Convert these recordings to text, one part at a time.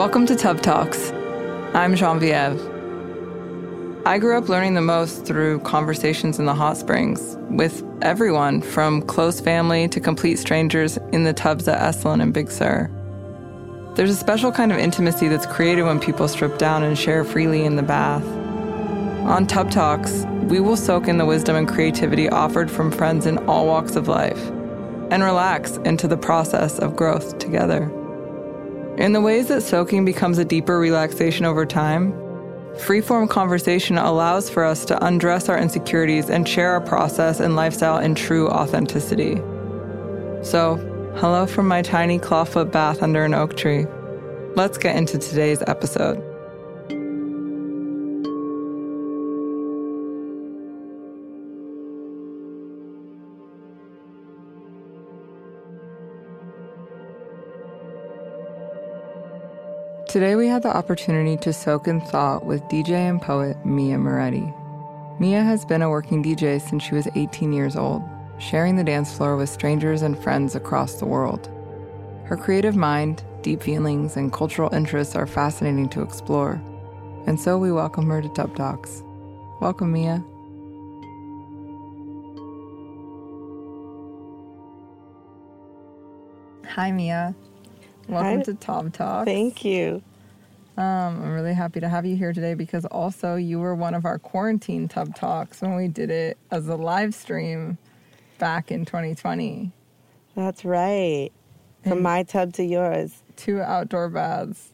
Welcome to Tub Talks. I'm Genevieve. I grew up learning the most through conversations in the hot springs with everyone from close family to complete strangers in the tubs at Esalen and Big Sur. There's a special kind of intimacy that's created when people strip down and share freely in the bath. On Tub Talks, we will soak in the wisdom and creativity offered from friends in all walks of life and relax into the process of growth together. In the ways that soaking becomes a deeper relaxation over time, freeform conversation allows for us to undress our insecurities and share our process and lifestyle in true authenticity. So, hello from my tiny clawfoot bath under an oak tree. Let's get into today's episode. Today we had the opportunity to soak in thought with DJ and poet Mia Moretti. Mia has been a working DJ since she was 18 years old, sharing the dance floor with strangers and friends across the world. Her creative mind, deep feelings, and cultural interests are fascinating to explore, and so we welcome her to Tub Talks. Welcome, Mia. Hi, Mia. Welcome Hi. to Tub Talks. Thank you. Um, I'm really happy to have you here today because also you were one of our quarantine tub talks when we did it as a live stream back in 2020. That's right. From And- my tub to yours. Two outdoor baths.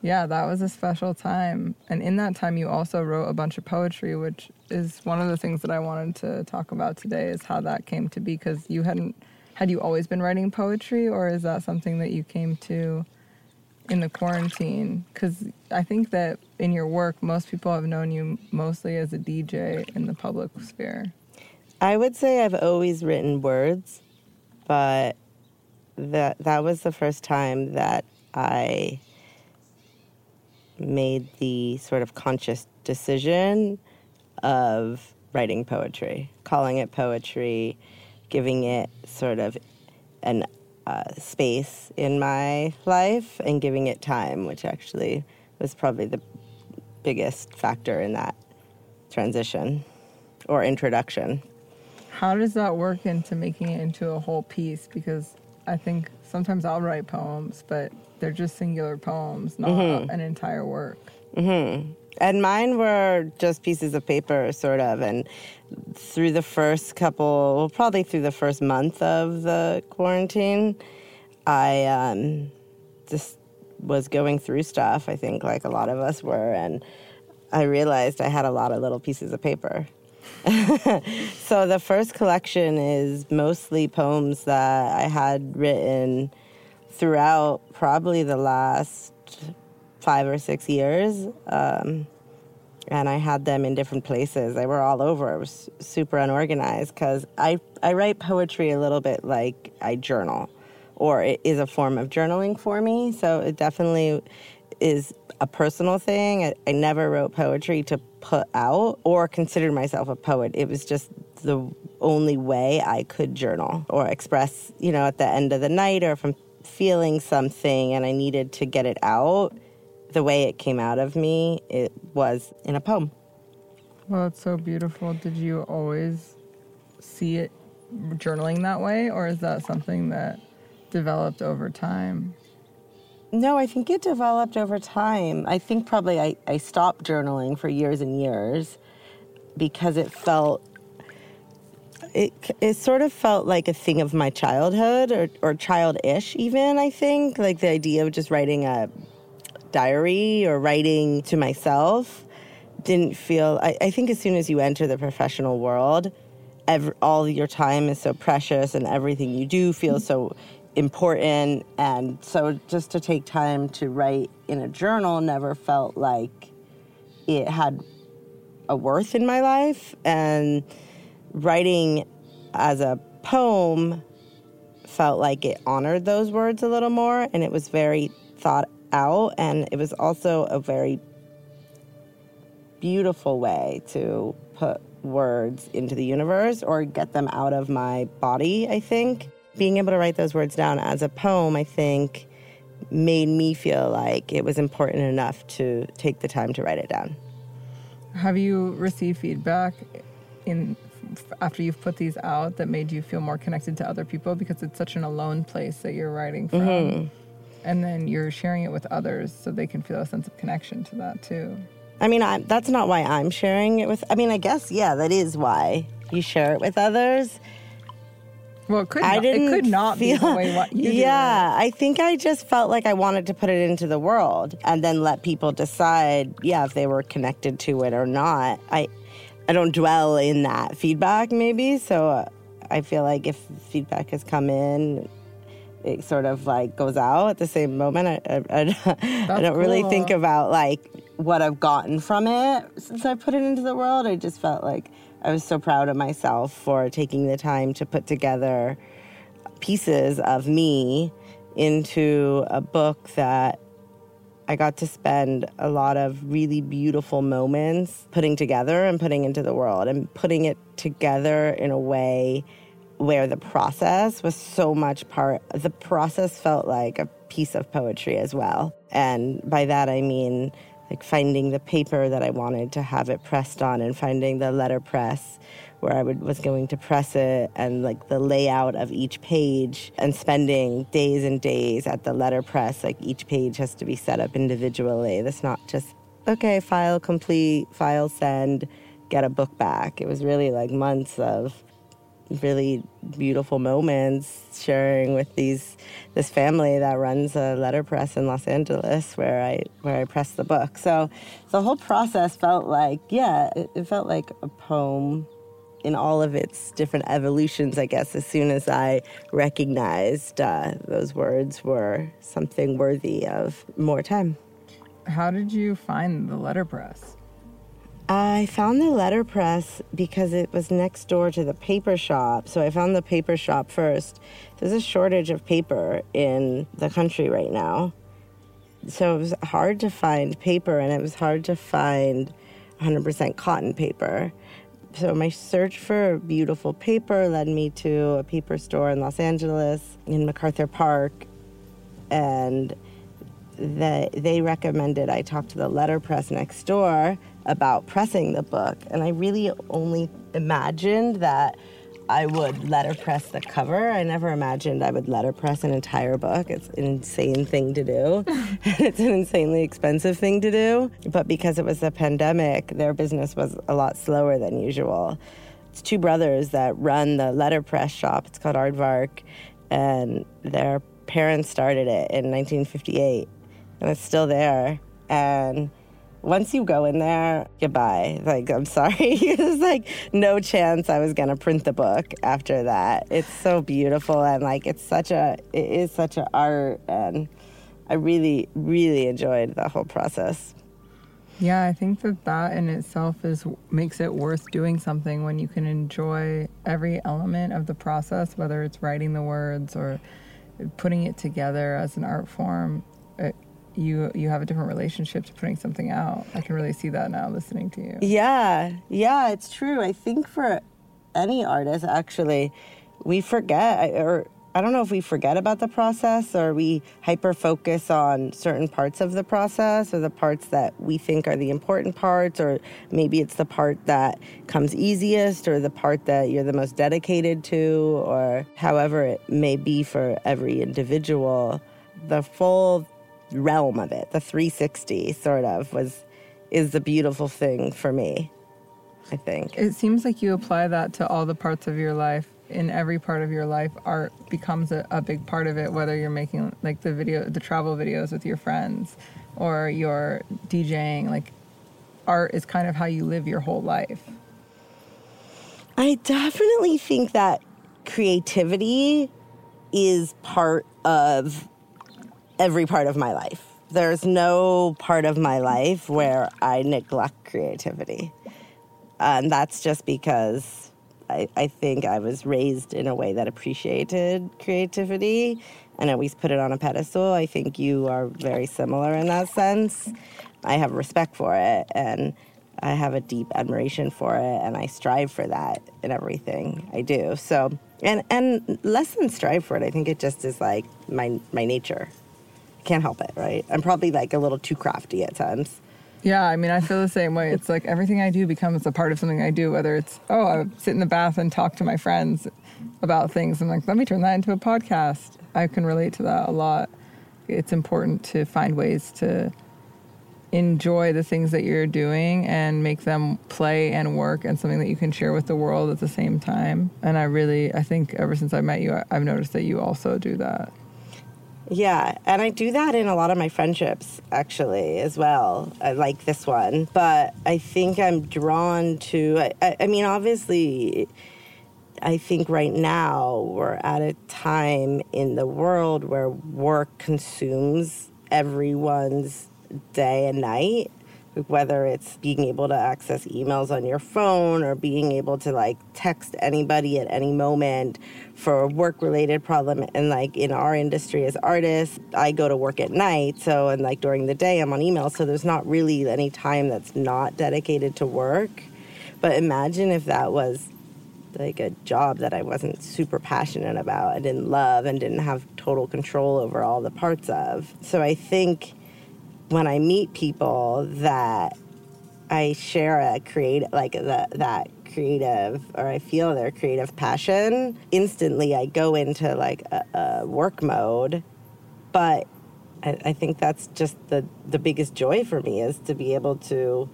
Yeah, that was a special time. And in that time, you also wrote a bunch of poetry, which is one of the things that I wanted to talk about today is how that came to be because you hadn't, had you always been writing poetry or is that something that you came to in the quarantine? Because I think that in your work, most people have known you mostly as a DJ in the public sphere. I would say I've always written words, but that that was the first time that I made the sort of conscious decision of writing poetry, calling it poetry, giving it sort of an uh, space in my life and giving it time, which actually was probably the biggest factor in that transition or introduction. How does that work into making it into a whole piece? Because I think sometimes I'll write poems, but they're just singular poems, not an entire work. And mine were just pieces of paper, sort of. And through the first couple, well, probably through the first month of the quarantine, I um, just was going through stuff, I think, like a lot of us were. And I realized I had a lot of little pieces of paper. so the first collection is mostly poems that I had written throughout probably the last five or six years. Um, and I had them in different places. They were all over. It was super unorganized because I, I write poetry a little bit like I journal, or it is a form of journaling for me. So it definitely is a personal thing. I, I never wrote poetry to put out or considered myself a poet. It was just the only way I could journal or express, you know, at the end of the night or if I'm feeling something and I needed to get it out. The way it came out of me, it was in a poem. Well, it's so beautiful. Did you always see it journaling that way, or is that something that developed over time? No, I think it developed over time. I think probably I, I stopped journaling for years and years because it felt it it sort of felt like a thing of my childhood or or childish even, I think. Like the idea of just writing a diary or writing to myself didn't feel I, I think as soon as you enter the professional world, ev all your time is so precious and everything you do feels so important. And so just to take time to write in a journal never felt like it had a worth in my life. And writing as a poem felt like it honored those words a little more and it was very thought out and it was also a very beautiful way to put words into the universe or get them out of my body, I think. Being able to write those words down as a poem, I think, made me feel like it was important enough to take the time to write it down. Have you received feedback in after you've put these out that made you feel more connected to other people because it's such an alone place that you're writing from? Mm-hmm. And then you're sharing it with others so they can feel a sense of connection to that too. I mean, I, that's not why I'm sharing it with. I mean, I guess yeah, that is why you share it with others. Well, it could, I not, didn't it could not feel, be the way what you Yeah, I think I just felt like I wanted to put it into the world and then let people decide, yeah, if they were connected to it or not. I, I don't dwell in that feedback, maybe. So I feel like if feedback has come in, it sort of like goes out at the same moment. I, I, I, I don't cool. really think about like what I've gotten from it since I put it into the world. I just felt like I was so proud of myself for taking the time to put together pieces of me into a book that I got to spend a lot of really beautiful moments putting together and putting into the world and putting it together in a way where the process was so much part the process felt like a piece of poetry as well and by that i mean like finding the paper that I wanted to have it pressed on and finding the letterpress where I would, was going to press it and like the layout of each page and spending days and days at the letterpress. Like each page has to be set up individually. That's not just, okay, file complete, file send, get a book back. It was really like months of really beautiful moments sharing with these this family that runs a letterpress in Los Angeles where I where I press the book. So the whole process felt like yeah, it, it felt like a poem in all of its different evolutions, I guess, as soon as I recognized uh, those words were something worthy of more time. How did you find the letterpress? I found the letterpress because it was next door to the paper shop. So I found the paper shop first. There's a shortage of paper in the country right now. So it was hard to find paper and it was hard to find 100% cotton paper. So my search for beautiful paper led me to a paper store in Los Angeles in MacArthur Park. And they, they recommended I talk to the letterpress next door about pressing the book. And I really only imagined that I would letterpress the cover. I never imagined I would letterpress an entire book. It's an insane thing to do. And it's an insanely expensive thing to do. But because it was a pandemic, their business was a lot slower than usual. It's two brothers that run the letterpress shop. It's called Aardvark. And their parents started it in 1958. And it's still there. And once you go in there, goodbye. Like, I'm sorry. There's like no chance I was gonna print the book after that. It's so beautiful and like it's such a it is such an art and I really, really enjoyed the whole process. Yeah, I think that that in itself is makes it worth doing something when you can enjoy every element of the process, whether it's writing the words or putting it together as an art form. It, you you have a different relationship to putting something out. I can really see that now listening to you. Yeah, yeah, it's true. I think for any artist, actually, we forget, or I don't know if we forget about the process or we hyper focus on certain parts of the process or the parts that we think are the important parts, or maybe it's the part that comes easiest or the part that you're the most dedicated to, or however it may be for every individual. The full realm of it, the 360 sort of was is the beautiful thing for me. I think. It seems like you apply that to all the parts of your life. In every part of your life, art becomes a, a big part of it, whether you're making like the video the travel videos with your friends or you're DJing, like art is kind of how you live your whole life. I definitely think that creativity is part of every part of my life. There's no part of my life where I neglect creativity. And that's just because I, I think I was raised in a way that appreciated creativity and always put it on a pedestal. I think you are very similar in that sense. I have respect for it and I have a deep admiration for it and I strive for that in everything I do. So and and less than strive for it, I think it just is like my my nature can't help it, right? I'm probably like a little too crafty at times. Yeah, I mean, I feel the same way. It's like everything I do becomes a part of something I do, whether it's, oh, I sit in the bath and talk to my friends about things. I'm like, let me turn that into a podcast. I can relate to that a lot. It's important to find ways to enjoy the things that you're doing and make them play and work and something that you can share with the world at the same time. And I really, I think ever since I met you, I've noticed that you also do that. Yeah, and I do that in a lot of my friendships actually as well. I like this one, but I think I'm drawn to. I, I mean, obviously, I think right now we're at a time in the world where work consumes everyone's day and night whether it's being able to access emails on your phone or being able to like text anybody at any moment for a work related problem and like in our industry as artists i go to work at night so and like during the day i'm on email so there's not really any time that's not dedicated to work. But imagine if that was like a job that i wasn't super passionate about i didn't love and didn't have total control over all the parts of. So i think when I meet people that I share a creative, like the, that creative, or I feel their creative passion, instantly I go into like a, a work mode. But I, I think that's just the, the biggest joy for me is to be able to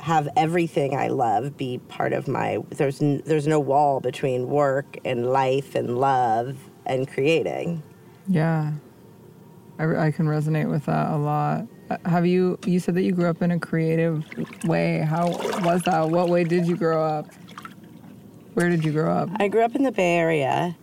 have everything I love be part of my. There's there's no wall between work and life and love and creating. Yeah, I, I can resonate with that a lot. Have you, you said that you grew up in a creative way. How was that? What way did you grow up? Where did you grow up? I grew up in the Bay Area.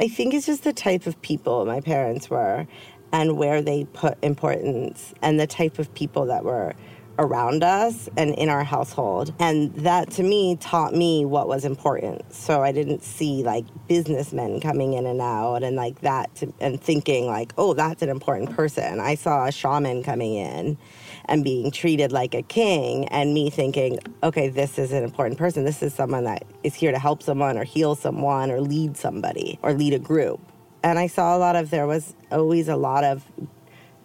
I think it's just the type of people my parents were and where they put importance and the type of people that were around us and in our household. And that to me taught me what was important. So I didn't see like businessmen coming in and out and like that to, and thinking like, oh, that's an important person. I saw a shaman coming in and being treated like a king and me thinking, okay, this is an important person. This is someone that is here to help someone or heal someone or lead somebody or lead a group. And I saw a lot of, there was always a lot of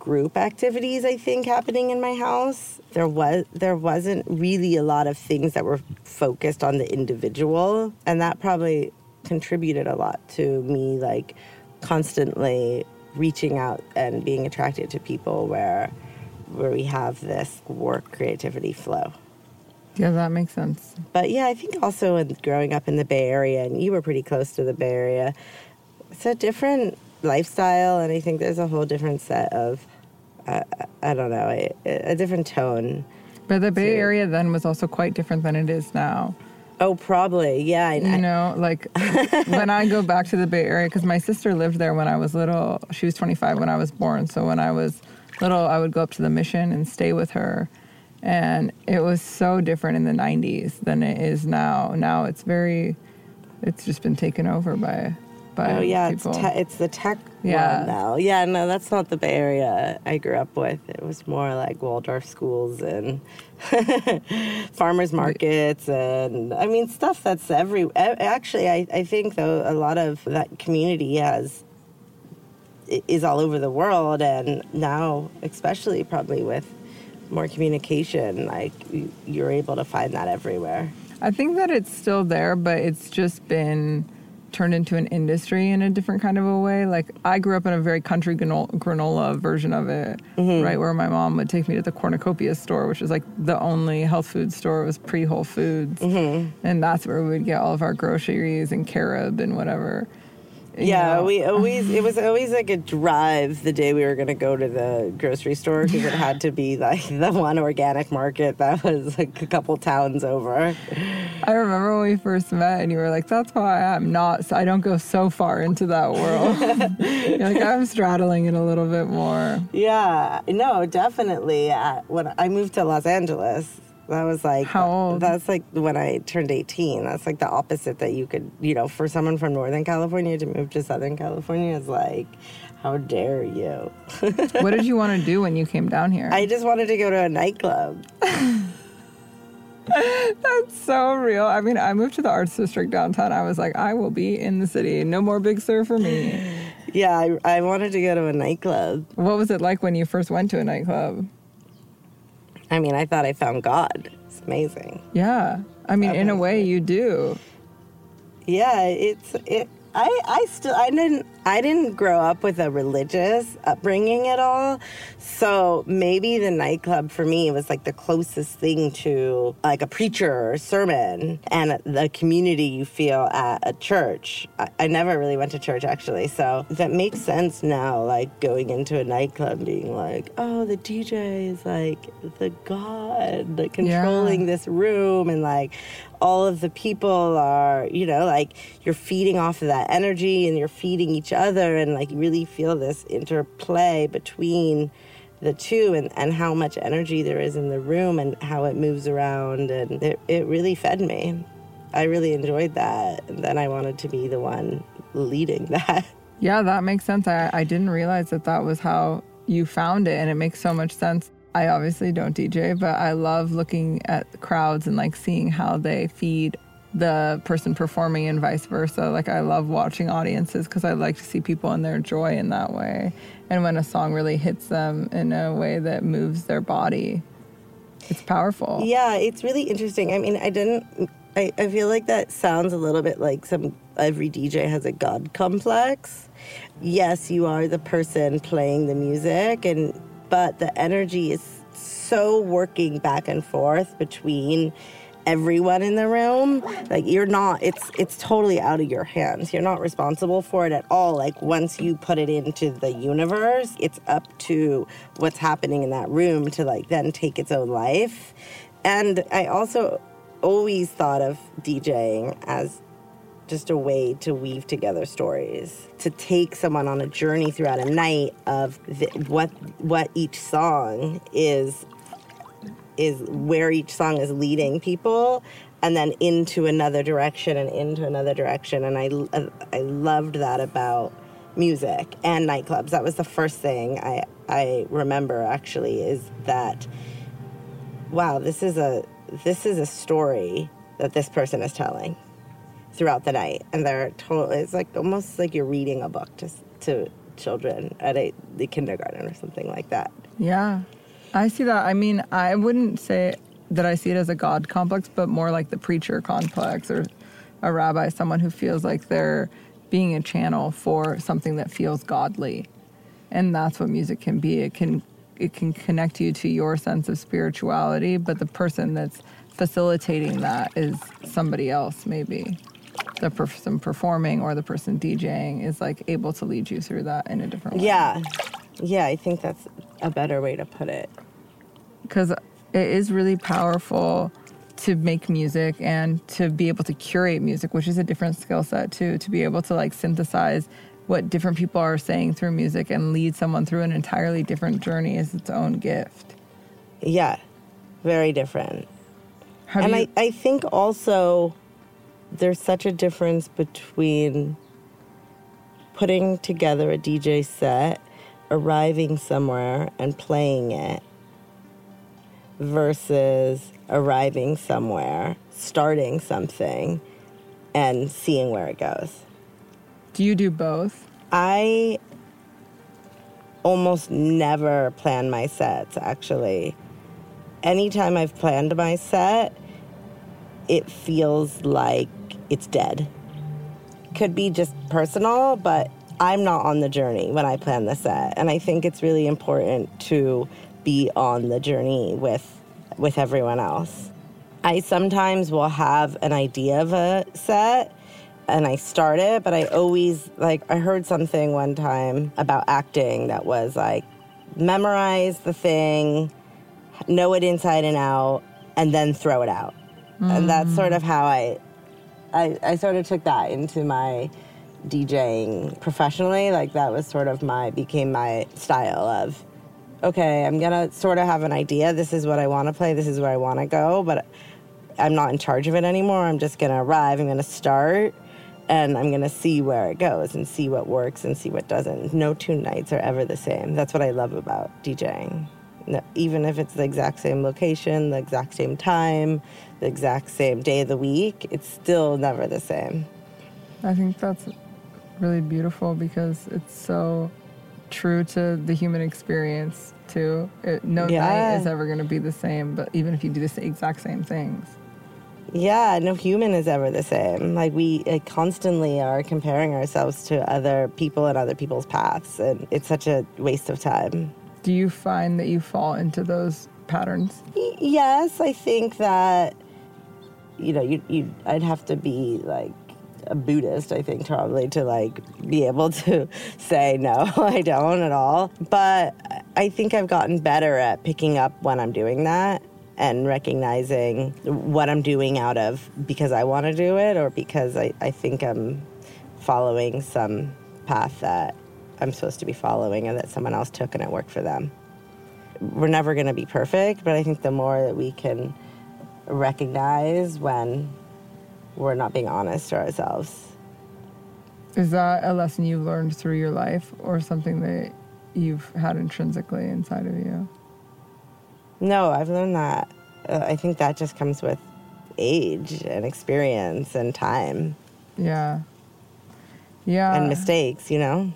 group activities I think happening in my house. There was there wasn't really a lot of things that were focused on the individual and that probably contributed a lot to me like constantly reaching out and being attracted to people where where we have this work creativity flow. Yeah, that makes sense. But yeah, I think also in growing up in the Bay Area and you were pretty close to the Bay Area, it's a different lifestyle and I think there's a whole different set of I, I don't know, a, a, different tone. But the Bay Area then was also quite different than it is now. Oh, probably, yeah. I, you know, like when I go back to the Bay Area, because my sister lived there when I was little. She was 25 when I was born. So when I was little, I would go up to the mission and stay with her. And it was so different in the 90s than it is now. Now it's very, it's just been taken over by by oh yeah people. it's, te- it's the tech yeah. one now yeah no that's not the bay area i grew up with. It was more like waldorf schools and farmers markets and i mean stuff that's every actually I, I think though a lot of that community has is all over the world. And now especially probably with more communication like you're able to find that everywhere. I think that it's still there but it's just been turned into an industry in a different kind of a way. Like I grew up in a very country granola, granola version of it, mm-hmm. right, where my mom would take me to the cornucopia store, which was like the only health food store. It was pre Whole Foods, mm-hmm. and that's where we would get all of our groceries and carob and whatever yeah, know. we always it was always like a drive the day we were going to go to the grocery store because it had to be like the one organic market that was like a couple towns over. I remember when we first met and you were like, "That's why I'm not. I don't go so far into that world." You're like, "I'm straddling it a little bit more." Yeah, no, definitely. Uh, when I moved to Los Angeles, that was like how old? That's like when I turned 18. That's like the opposite that you could, you know, for someone from Northern California to move to Southern California is like, how dare you? what did you want to do when you came down here? I just wanted to go to a nightclub. That's so real. I mean, I moved to the arts district downtown. I was like, I will be in the city. No more Big Sur for me. yeah, I, I wanted to go to a nightclub. What was it like when you first went to a nightclub? I mean, I thought I found God. It's amazing. Yeah. I mean, in a way, you do. Yeah, it's it. I, I still I didn't I didn't grow up with a religious upbringing at all. So maybe the nightclub for me was like the closest thing to like a preacher or sermon and the community you feel at a church. I, I never really went to church actually, so that makes sense now. Like going into a nightclub, being like, oh, the DJ is like the god like, controlling yeah. this room, and like all of the people are, you know, like you're feeding off of that energy and you're feeding each other, and like you really feel this interplay between the two and, and how much energy there is in the room and how it moves around. And it, it really fed me. I really enjoyed that. And then I wanted to be the one leading that. Yeah, that makes sense. I, I didn't realize that that was how you found it. And it makes so much sense. I obviously don't DJ, but I love looking at crowds and like seeing how they feed the person performing and vice versa. Like I love watching audiences because I like to see people in their joy in that way. And when a song really hits them in a way that moves their body, it's powerful. Yeah, it's really interesting. I mean, I didn't. I, I feel like that sounds a little bit like some every DJ has a god complex. Yes, you are the person playing the music, and but the energy is so working back and forth between everyone in the room. Like you're not it's it's totally out of your hands. You're not responsible for it at all. Like once you put it into the universe it's up to what's happening in that room to like then take its own life. And i also always thought of djing as just a way to weave together stories to take someone on a journey throughout a night of the, what what each song is is where each song is leading people and then into another direction and into another direction. And I, I loved that about music and nightclubs. That was the first thing I, I remember actually is that wow this is a this is a story that this person is telling throughout the night and they're totally it's like almost like you're reading a book to, to children at a the kindergarten or something like that yeah I see that. I mean, I wouldn't say that I see it as a God complex, but more like the preacher complex or a rabbi, someone who feels like they're being a channel for something that feels godly. And that's what music can be. It can it can connect you to your sense of spirituality, but the person that's facilitating that is somebody else maybe. The person performing or the person DJing is like able to lead you through that in a different way. Yeah. Yeah, I think that's a better way to put it. Because it is really powerful to make music and to be able to curate music, which is a different skill set too, to be able to like synthesize what different people are saying through music and lead someone through an entirely different journey is its own gift. Yeah, very different. How and you- I, I think also there's such a difference between putting together a DJ set arriving somewhere and playing it versus arriving somewhere, starting something, and seeing where it goes. Do you do both? I almost never plan my sets, actually. Anytime I've planned my set, it feels like it's dead. Could be just personal, but I'm not on the journey when I plan the set. And I think it's really important to be on the journey with with everyone else. I sometimes will have an idea of a set and I start it, but I always like I heard something one time about acting that was like memorize the thing, know it inside and out, and then throw it out. Mm. And that's sort of how I, I I sort of took that into my DJing professionally, like that was sort of my became my style of okay, I'm gonna sort of have an idea. This is what I want to play. This is where I want to go, but I'm not in charge of it anymore. I'm just gonna arrive. I'm gonna start, and I'm gonna see where it goes and see what works and see what doesn't. No two nights are ever the same. That's what I love about DJing. Even if it's the exact same location, the exact same time, the exact same day of the week, it's still never the same. I think that's really beautiful because it's so true to the human experience too. It, no Yeah. night is ever going to be the same, but even if you do the exact same things. Yeah, no human is ever the same. Like we uh, constantly are comparing ourselves to other people and other people's paths, and it's such a waste of time. Do you find that you fall into those patterns? Y- yes, I think that you know, you you I'd have to be like a Buddhist, I think, probably to like be able to say no, I don't at all. But I think I've gotten better at picking up when I'm doing that and recognizing what I'm doing out of because I want to do it or because I, I think I'm following some path that I'm supposed to be following and that someone else took and it worked for them. We're never going to be perfect, but I think the more that we can recognize when we're not being honest to ourselves. Is that a lesson you've learned through your life or something that you've had intrinsically inside of you? No, I've learned that. Uh, I think that just comes with age and experience and time Yeah. Yeah. and mistakes, you know?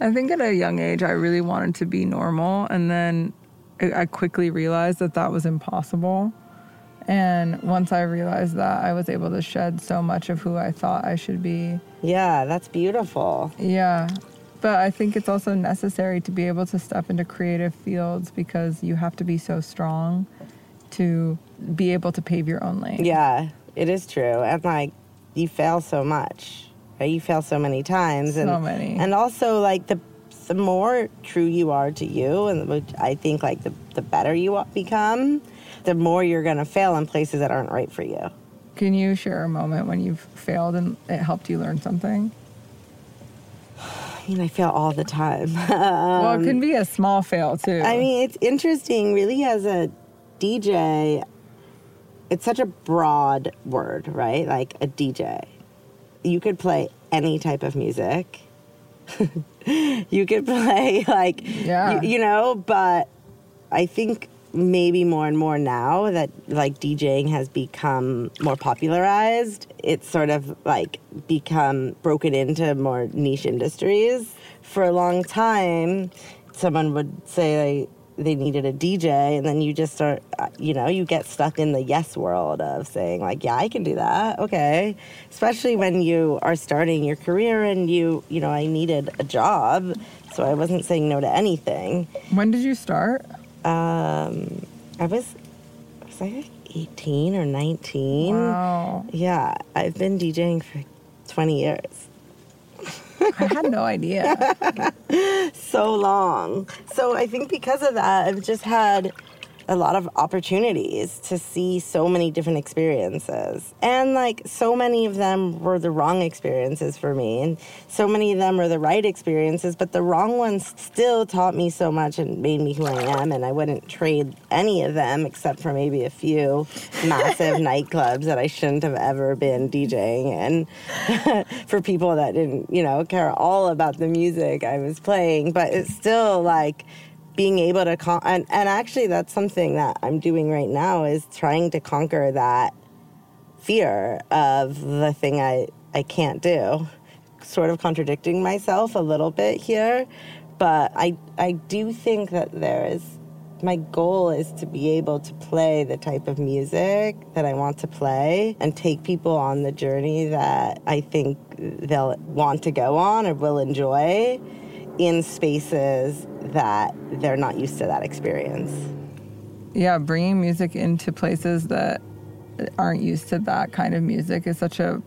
I think at a young age, I really wanted to be normal. And then I quickly realized that that was impossible. And once I realized that, I was able to shed so much of who I thought I should be. yeah, that's beautiful. Yeah. But I think it's also necessary to be able to step into creative fields because you have to be so strong to be able to pave your own lane. Yeah, it is true. And like, you fail so much, right? You fail so many times. And, So many. And also, like, the the more true you are to you, and which I think, like, the, the better you become, the more you're going to fail in places that aren't right for you. Can you share a moment when you've failed and it helped you learn something? I mean, I fail all the time. well, it um, can be a small fail too. I mean, it's interesting, really, as a DJ, it's such a broad word, right? Like a DJ. You could play any type of music. you could play, like, Yeah. you, you know, but I think maybe more and more now that like DJing has become more popularized, it's sort of like become broken into more niche industries. For a long time, someone would say they, needed a DJ, and then you just start, uh, you know, you get stuck in the yes world of saying, like, yeah, I can do that. Okay. Especially when you are starting your career and you, you know, I needed a job. So I wasn't saying no to anything. when did you start? Um, I was, was I like 18 or 19? Wow. Yeah, I've been DJing for 20 years. I had no idea. So long. So I think because of that, I've just had a lot of opportunities to see so many different experiences. And like so many of them were the wrong experiences for me. And so many of them were the right experiences, but the wrong ones still taught me so much and made me who I am. And I wouldn't trade any of them except for maybe a few massive nightclubs that I shouldn't have ever been DJing in for people that didn't, you know, care all about the music I was playing. But it's still like, being able to con- and, and actually that's something that i'm doing right now is trying to conquer that fear of the thing i i can't do. Sort of contradicting myself a little bit here but i i do think that there is my goal is to be able to play the type of music that I want to play and take people on the journey that I think they'll want to go on or will enjoy in spaces that they're not used to that experience. yeah, bringing music into places that aren't used to that kind of music is such a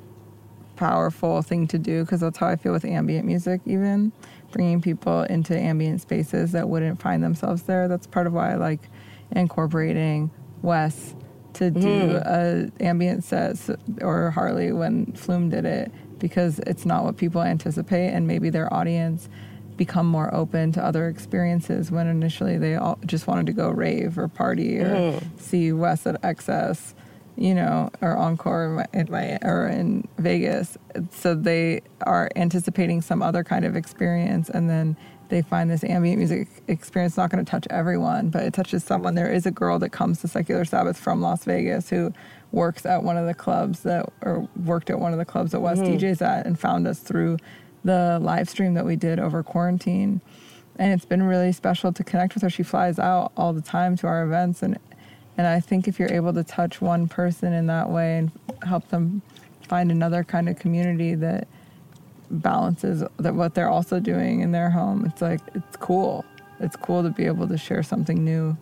powerful thing to do because that's how I feel with ambient music, even bringing people into ambient spaces that wouldn't find themselves there. That's part of why I like incorporating Wes to do mm-hmm. a ambient set or Harley when Flume did it because it's not what people anticipate and maybe their audience become more open to other experiences when initially they all just wanted to go rave or party or see Wes at XS, you know, or Encore in my, or in Vegas. So they are anticipating some other kind of experience, and then they find this ambient music experience not going to touch everyone, but it touches someone. There is a girl that comes to Secular Sabbath from Las Vegas who works at one of the clubs that, or worked at one of the clubs that Wes Mm-hmm. DJs at, and found us through the live stream that we did over quarantine. And it's been really special to connect with her. She flies out all the time to our events, and and I think if you're able to touch one person in that way and help them find another kind of community that balances that what they're also doing in their home, it's like it's cool. It's cool to be able to share something new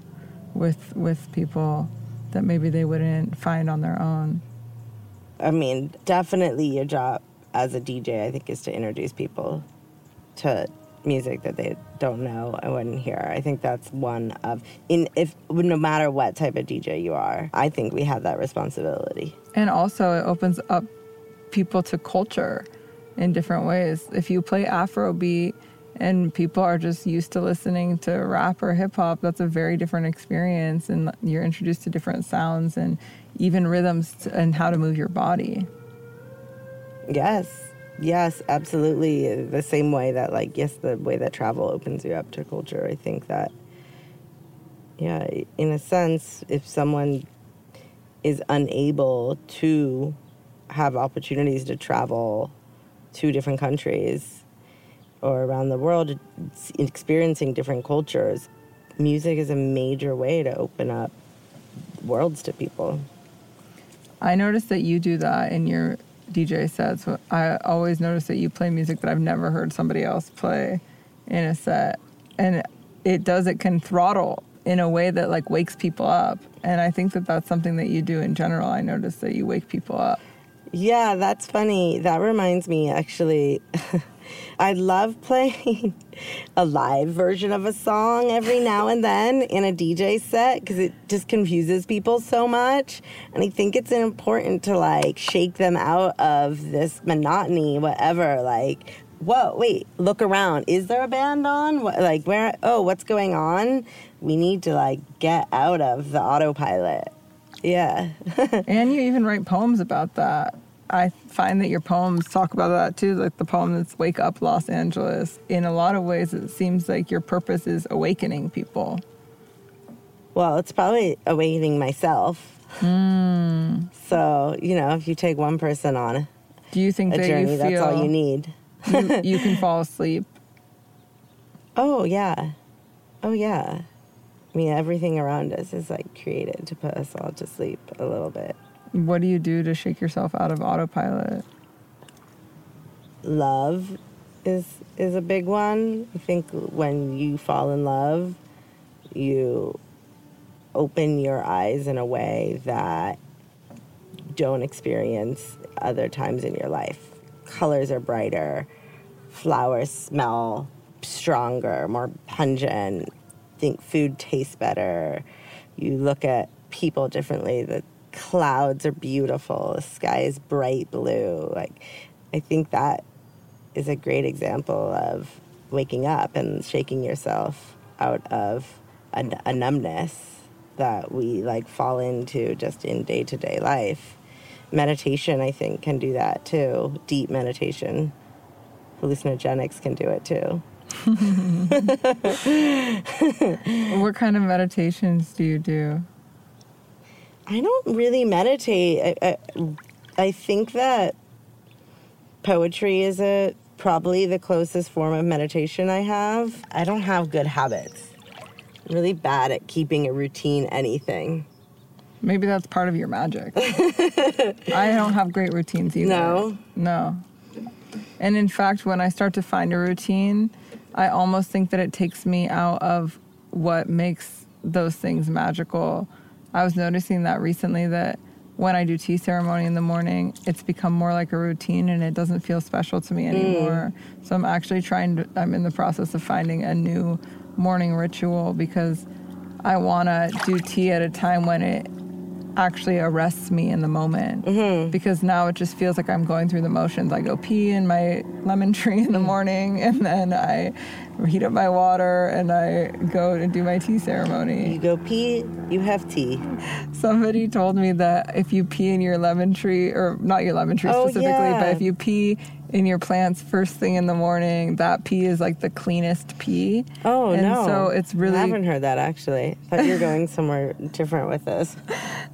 with with people that maybe they wouldn't find on their own. I mean, definitely your job as a DJ, I think, is to introduce people to music that they don't know and wouldn't hear. I think that's one of in if no matter what type of DJ you are, I think we have that responsibility. And also, it opens up people to culture in different ways. If you play Afrobeat and people are just used to listening to rap or hip hop, that's a very different experience. And you're introduced to different sounds and even rhythms and how to move your body. Yes. Yes, absolutely. The same way that, like, yes, the way that travel opens you up to culture. I think that, yeah, in a sense, if someone is unable to have opportunities to travel to different countries or around the world, experiencing different cultures, music is a major way to open up worlds to people. I noticed that you do that in your DJ sets. I always notice that you play music that I've never heard somebody else play in a set. And it does, it can throttle in a way that like wakes people up. And I think that that's something that you do in general. I notice that you wake people up. Yeah, that's funny. That reminds me, actually, I love playing a live version of a song every now and then in a DJ set because it just confuses people so much. And I think it's important to like shake them out of this monotony, whatever. Like, whoa, wait, look around. Is there a band on? What, like, where? Oh, what's going on? We need to like get out of the autopilot. Yeah. and you even write poems about that. I find that your poems talk about that too, like the poem that's Wake Up Los Angeles. In a lot of ways, it seems like your purpose is awakening people. Well, it's probably awakening myself. Mm. So, you know, if you take one person on Do you think a that journey, you that's all you need. you, you can fall asleep? Oh, yeah. Oh, yeah. I mean, everything around us is like created to put us all to sleep a little bit. What do you do to shake yourself out of autopilot? Love is is a big one. I think when you fall in love, you open your eyes in a way that don't experience other times in your life. Colors are brighter, flowers smell stronger, more pungent. Think food tastes better. You look at people differently. The clouds are beautiful. The sky is bright blue. Like I think that is a great example of waking up and shaking yourself out of a, a numbness that we like fall into just in day to day life. Meditation, I think, can do that too. Deep meditation. Hallucinogenics can do it too. What kind of meditations do you do? I don't really meditate. I, I, I think that poetry is a probably the closest form of meditation I have. I don't have good habits. I'm really bad at keeping a routine anything. Maybe that's part of your magic. I don't have great routines either. No? No. And in fact, when I start to find a routine, I almost think that it takes me out of what makes those things magical. I was noticing that recently that when I do tea ceremony in the morning, it's become more like a routine and it doesn't feel special to me mm. anymore. So I'm actually trying to, I'm in the process of finding a new morning ritual because I want to do tea at a time when it actually arrests me in the moment mm-hmm. because now it just feels like I'm going through the motions. I go pee in my lemon tree in the mm. morning and then I heat up my water and I go and do my tea ceremony. You go pee, you have tea. Somebody told me that if you pee in your lemon tree, or not your lemon tree Oh, specifically, yeah. but if you pee in your plants first thing in the morning, that pee is like the cleanest pee. Oh and no! So it's really I haven't heard that actually. I thought you were going somewhere different with this.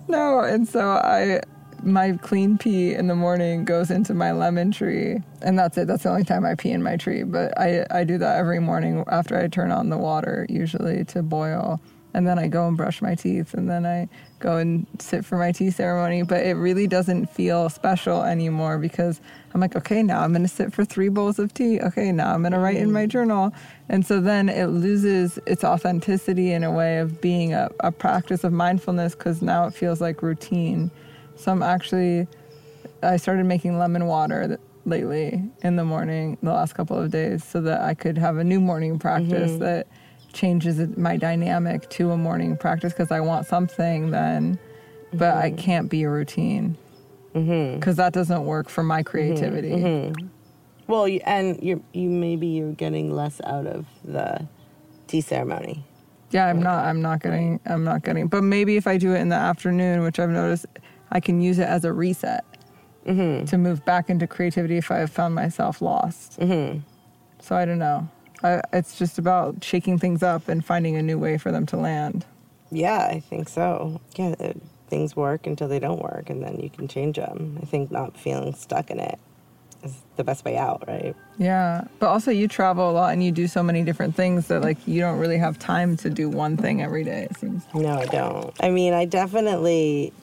no, and so I my clean pee in the morning goes into my lemon tree, and that's it. That's the only time I pee in my tree. But I I do that every morning after I turn on the water, usually to boil, and then I go and brush my teeth, and then I go and sit for my tea ceremony. But it really doesn't feel special anymore because I'm like, okay, now I'm going to sit for three bowls of tea. Okay, now I'm going to write in my journal. And so then it loses its authenticity in a way of being a, a practice of mindfulness because now it feels like routine. So I'm actually, I started making lemon water lately in the morning, the last couple of days, so that I could have a new morning practice mm-hmm. that changes my dynamic to a morning practice because I want something then, but mm-hmm. I can't be a routine because mm-hmm. that doesn't work for my creativity. Mm-hmm. Mm-hmm. Well, and you you maybe you're getting less out of the tea ceremony. Yeah, I'm not. I'm not getting. I'm not getting. But maybe if I do it in the afternoon, which I've noticed, I can use it as a reset mm-hmm. to move back into creativity if I have found myself lost. Mm-hmm. So I don't know. I, it's just about shaking things up and finding a new way for them to land. Yeah, I think so. Yeah, it, things work until they don't work, and then you can change them. I think not feeling stuck in it is the best way out, right? Yeah, but also you travel a lot and you do so many different things that like you don't really have time to do one thing every day. It seems. No, I don't. I mean, I definitely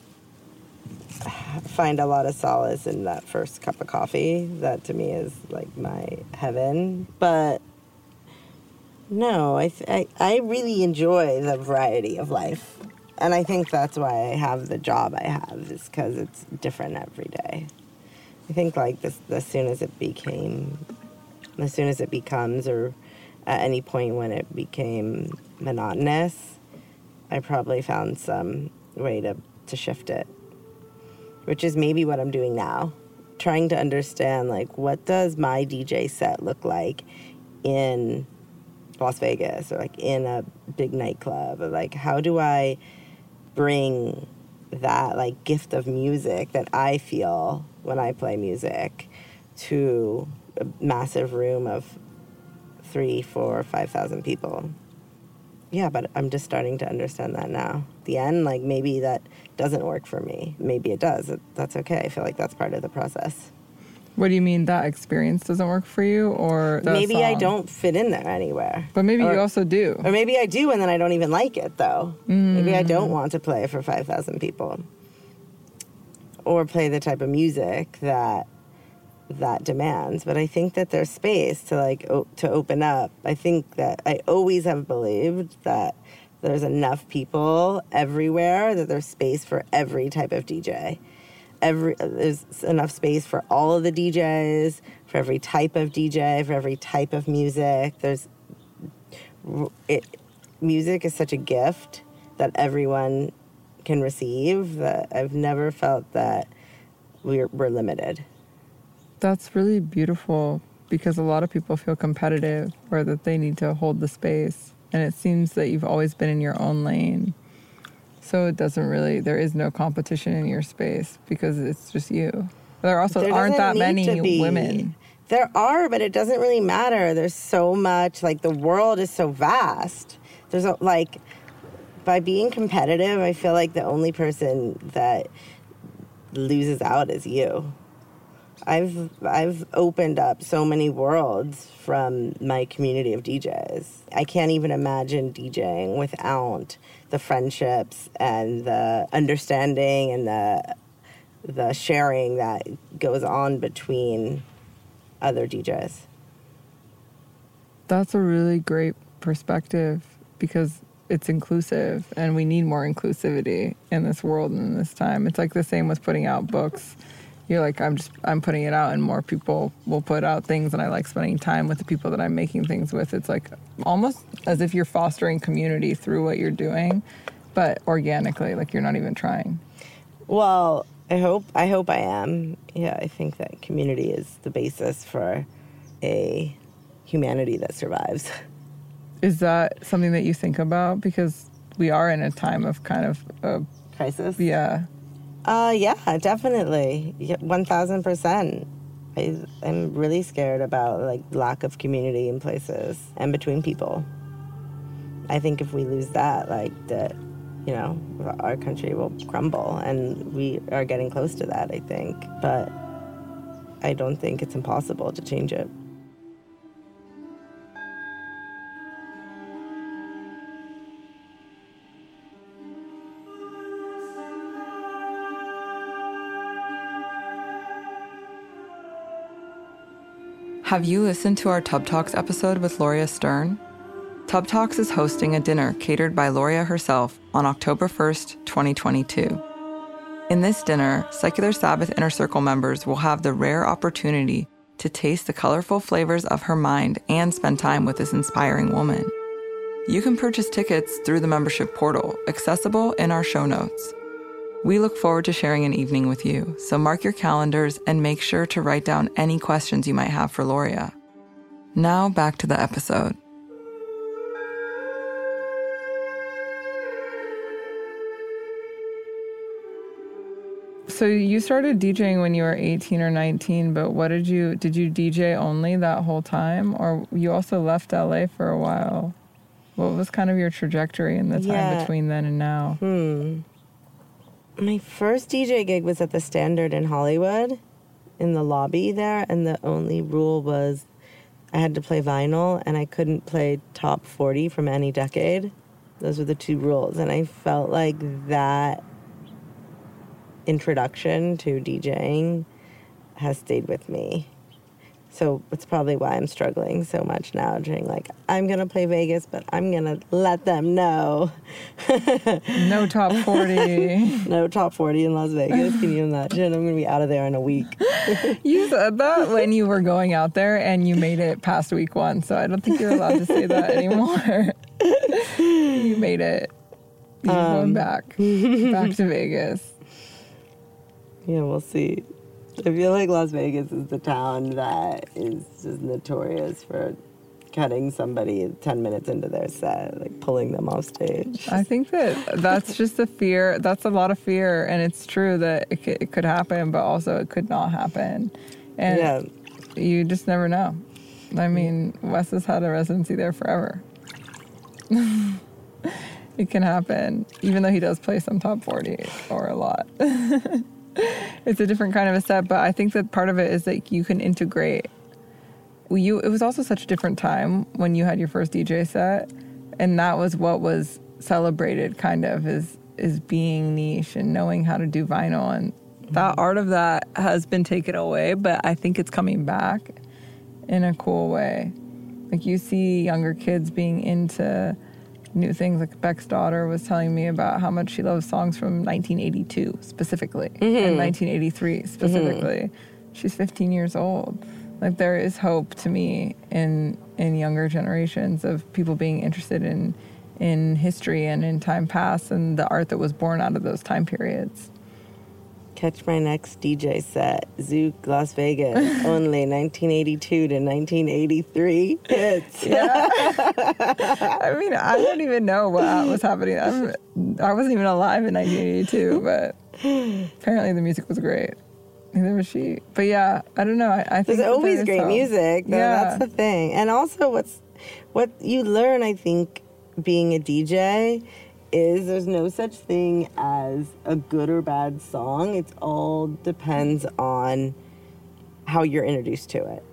find a lot of solace in that first cup of coffee. That to me is like my heaven. But no, I, th- I, I really enjoy the variety of life. And I think that's why I have the job I have, is because it's different every day. I think like this, as soon as it became, as soon as it becomes, or at any point when it became monotonous, I probably found some way to, to shift it, which is maybe what I'm doing now. Trying to understand like what does my DJ set look like in Las Vegas or like in a big nightclub or like how do I bring that like gift of music that I feel when I play music to a massive room of three, four, five thousand people. Yeah, but I'm just starting to understand that now. The end, like maybe that doesn't work for me. Maybe it does. That's okay. I feel like that's part of the process. What do you mean that experience doesn't work for you, or maybe song? I don't fit in there anywhere? But maybe or, you also do. Or maybe I do, and then I don't even like it though. Mm. Maybe I don't want to play for five thousand people, or play the type of music that that demands. But I think that there's space to like o- to open up. I think that I always have believed that there's enough people everywhere that there's space for every type of DJ every there's enough space for all of the DJs, for every type of DJ, for every type of music. There's it music is such a gift that everyone can receive that I've never felt that we're we're limited. That's really beautiful because a lot of people feel competitive or that they need to hold the space. And it seems that you've always been in your own lane so it doesn't really, there is no competition in your space because it's just you. There also there aren't that many women. There are, but it doesn't really matter. There's so much, like the world is so vast. There's a, like, by being competitive, I feel like the only person that loses out is you. I've I've opened up so many worlds from my community of DJs. I can't even imagine DJing without the friendships and the understanding and the the sharing that goes on between other DJs. That's a really great perspective because it's inclusive and we need more inclusivity in this world and in this time. It's like the same with putting out books you're like i'm just i'm putting it out and more people will put out things and i like spending time with the people that i'm making things with. It's like almost as if you're fostering community through what you're doing but organically like you're not even trying. Well i hope i hope i am. Yeah i think that community is the basis for a humanity that survives. Is that something that you think about? Because we are in a time of kind of a crisis? Yeah uh, yeah, definitely, one thousand percent. I, I'm really scared about like lack of community in places and between people. I think if we lose that, like the, you know, our country will crumble, and we are getting close to that. I think, but I don't think it's impossible to change it. Have you listened to our Tub Talks episode with Loria Stern? Tub Talks is hosting a dinner catered by Loria herself on October 1st, 2022. In this dinner, Secular Sabbath Inner Circle members will have the rare opportunity to taste the colorful flavors of her mind and spend time with this inspiring woman. You can purchase tickets through the membership portal, accessible in our show notes. We look forward to sharing an evening with you, so mark your calendars and make sure to write down any questions you might have for Loria. Now back to the episode. So you started DJing when you were 18 or 19, but what did you did you DJ only that whole time or you also left LA for a while? What was kind of your trajectory in the time Yeah. between then and now? Hmm. My first DJ gig was at the Standard in Hollywood, in the lobby there, and the only rule was I had to play vinyl and I couldn't play top 40 from any decade. Those were the two rules, and I felt like that introduction to DJing has stayed with me. So it's probably why I'm struggling so much now, doing like, I'm gonna play Vegas, but I'm gonna let them know. No top 40. No top 40 in Las Vegas. Can you imagine? I'm going to be out of there in a week. you said that when you were going out there and you made it past week one, so I don't think you're allowed to say that anymore. you made it. You're going um, back. Back to Vegas. Yeah, we'll see. I feel like Las Vegas is the town that is just notorious for cutting somebody 10 minutes into their set, like pulling them off stage. I think that that's just a fear. That's a lot of fear, and it's true that it could, it could happen, but also it could not happen. And Yeah. you just never know. I mean, Wes has had a residency there forever. it can happen, even though he does play some top 40 or a lot. it's a different kind of a set, but I think that part of it is that you can integrate. You, it was also such a different time when you had your first DJ set, and that was what was celebrated, kind of, is is being niche and knowing how to do vinyl, and that mm-hmm. art of that has been taken away, but I think it's coming back in a cool way. Like you see younger kids being into new things. Like Beck's daughter was telling me about how much she loves songs from 1982 specifically and mm-hmm. 1983 mm-hmm. specifically. She's 15 years old. Like there is hope to me in in younger generations of people being interested in in history and in time past and the art that was born out of those time periods. Catch my next DJ set, Zouk, Las Vegas, only 1982 to 1983 hits. Yeah. I mean, I don't even know what was happening. I'm, I wasn't even alive in 1982, but apparently the music was great. Neither was she. But yeah, I don't know. I, I think There's always great hope. music. Though. Yeah. That's the thing. And also, what's what you learn, I think, being a DJ is there's no such thing as a good or bad song. It all depends on how you're introduced to it.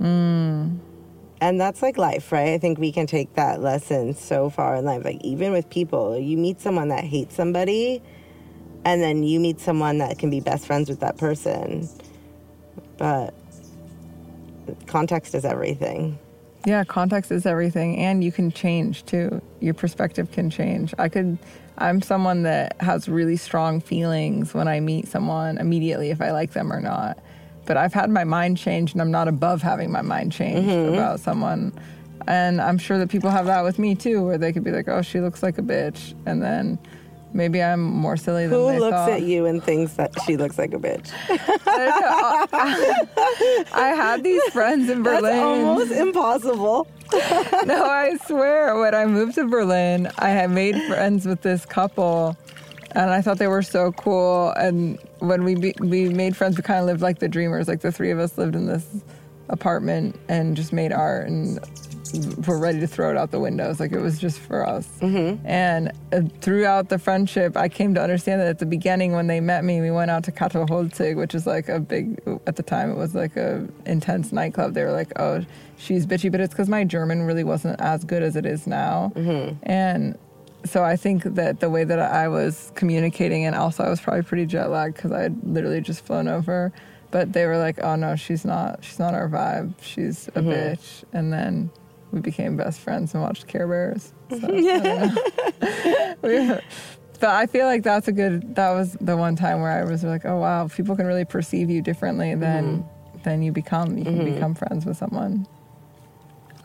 Mm. And that's like life, right? I think we can take that lesson so far in life. Like, even with people, you meet someone that hates somebody, and then you meet someone that can be best friends with that person. But context is everything. Yeah, context is everything, and you can change too. Your perspective can change. I could. I'm someone that has really strong feelings when I meet someone immediately if I like them or not. But I've had my mind changed, and I'm not above having my mind changed mm-hmm. about someone. And I'm sure that people have that with me too, where they could be like, "Oh, she looks like a bitch," and then maybe I'm more silly than Who looks thought. at you and thinks that she looks like a bitch? I had these friends in Berlin. That's almost impossible. no, I swear, when I moved to Berlin, I had made friends with this couple, and I thought they were so cool. And when we be, we made friends, we kind of lived like the dreamers. Like the three of us lived in this apartment and just made art and were ready to throw it out the windows. Like it was just for us. Mm-hmm. And uh, throughout the friendship, I came to understand that at the beginning, when they met me, we went out to Kater Holzig, which is like a big, at the time, it was like a intense nightclub. They were like, oh, she's bitchy, but it's because my German really wasn't as good as it is now. Mm-hmm. And so I think that the way that I was communicating, and also I was probably pretty jet lagged because I had literally just flown over. But they were like, "Oh no, she's not. She's not our vibe. She's a mm-hmm. bitch." And then we became best friends and watched Care Bears. So, I but I feel like that's a good. That was the one time where I was like, "Oh wow, people can really perceive you differently than mm-hmm. than you become. You can mm-hmm. become friends with someone."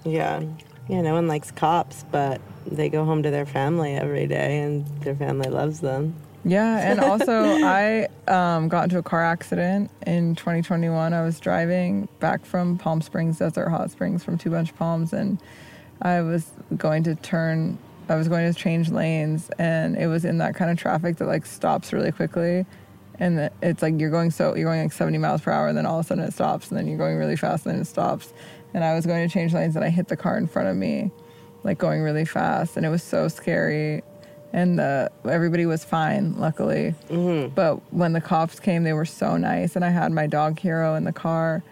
Yeah, yeah. No one likes cops, but they go home to their family every day, and their family loves them. Yeah, and also I um, got into a car accident in 2021. I was driving back from Palm Springs Desert Hot Springs from Two Bunch Palms, and I was going to turn. I was going to change lanes, and it was in that kind of traffic that like stops really quickly, and it's like you're going so you're going like 70 miles per hour, and then all of a sudden it stops, and then you're going really fast, and then it stops, and I was going to change lanes, and I hit the car in front of me, like going really fast, and it was so scary and the everybody was fine, luckily. Mm-hmm. But when the cops came, they were so nice, and I had my dog Hero in the car,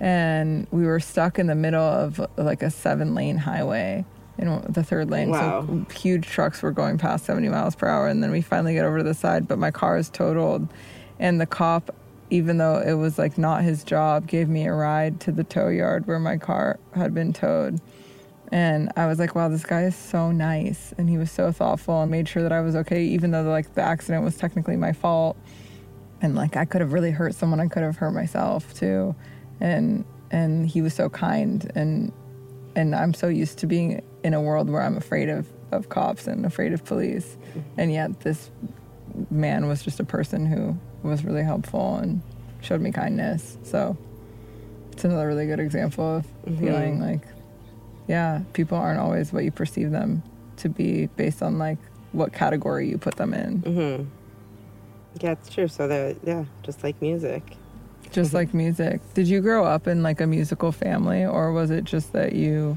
and we were stuck in the middle of like a seven-lane highway in the third lane. Wow. So huge trucks were going past 70 miles per hour, and then we finally get over to the side, but my car is totaled, and the cop. Even though it was like not his job, gave me a ride to the tow yard where my car had been towed and I was like, wow, this guy is so nice. And he was so thoughtful and made sure that I was okay, even though like the accident was technically my fault. And like I could have really hurt someone, I could have hurt myself too. And and he was so kind and and I'm so used to being in a world where I'm afraid of, of cops and afraid of police. And yet this man was just a person who was really helpful and showed me kindness. So it's another really good example of mm-hmm. feeling like yeah, people aren't always what you perceive them to be based on like what category you put them in. Mm-hmm. Yeah, it's true. So they're yeah, just like music. Just mm-hmm. like music. Did you grow up in like a musical family, or was it just that you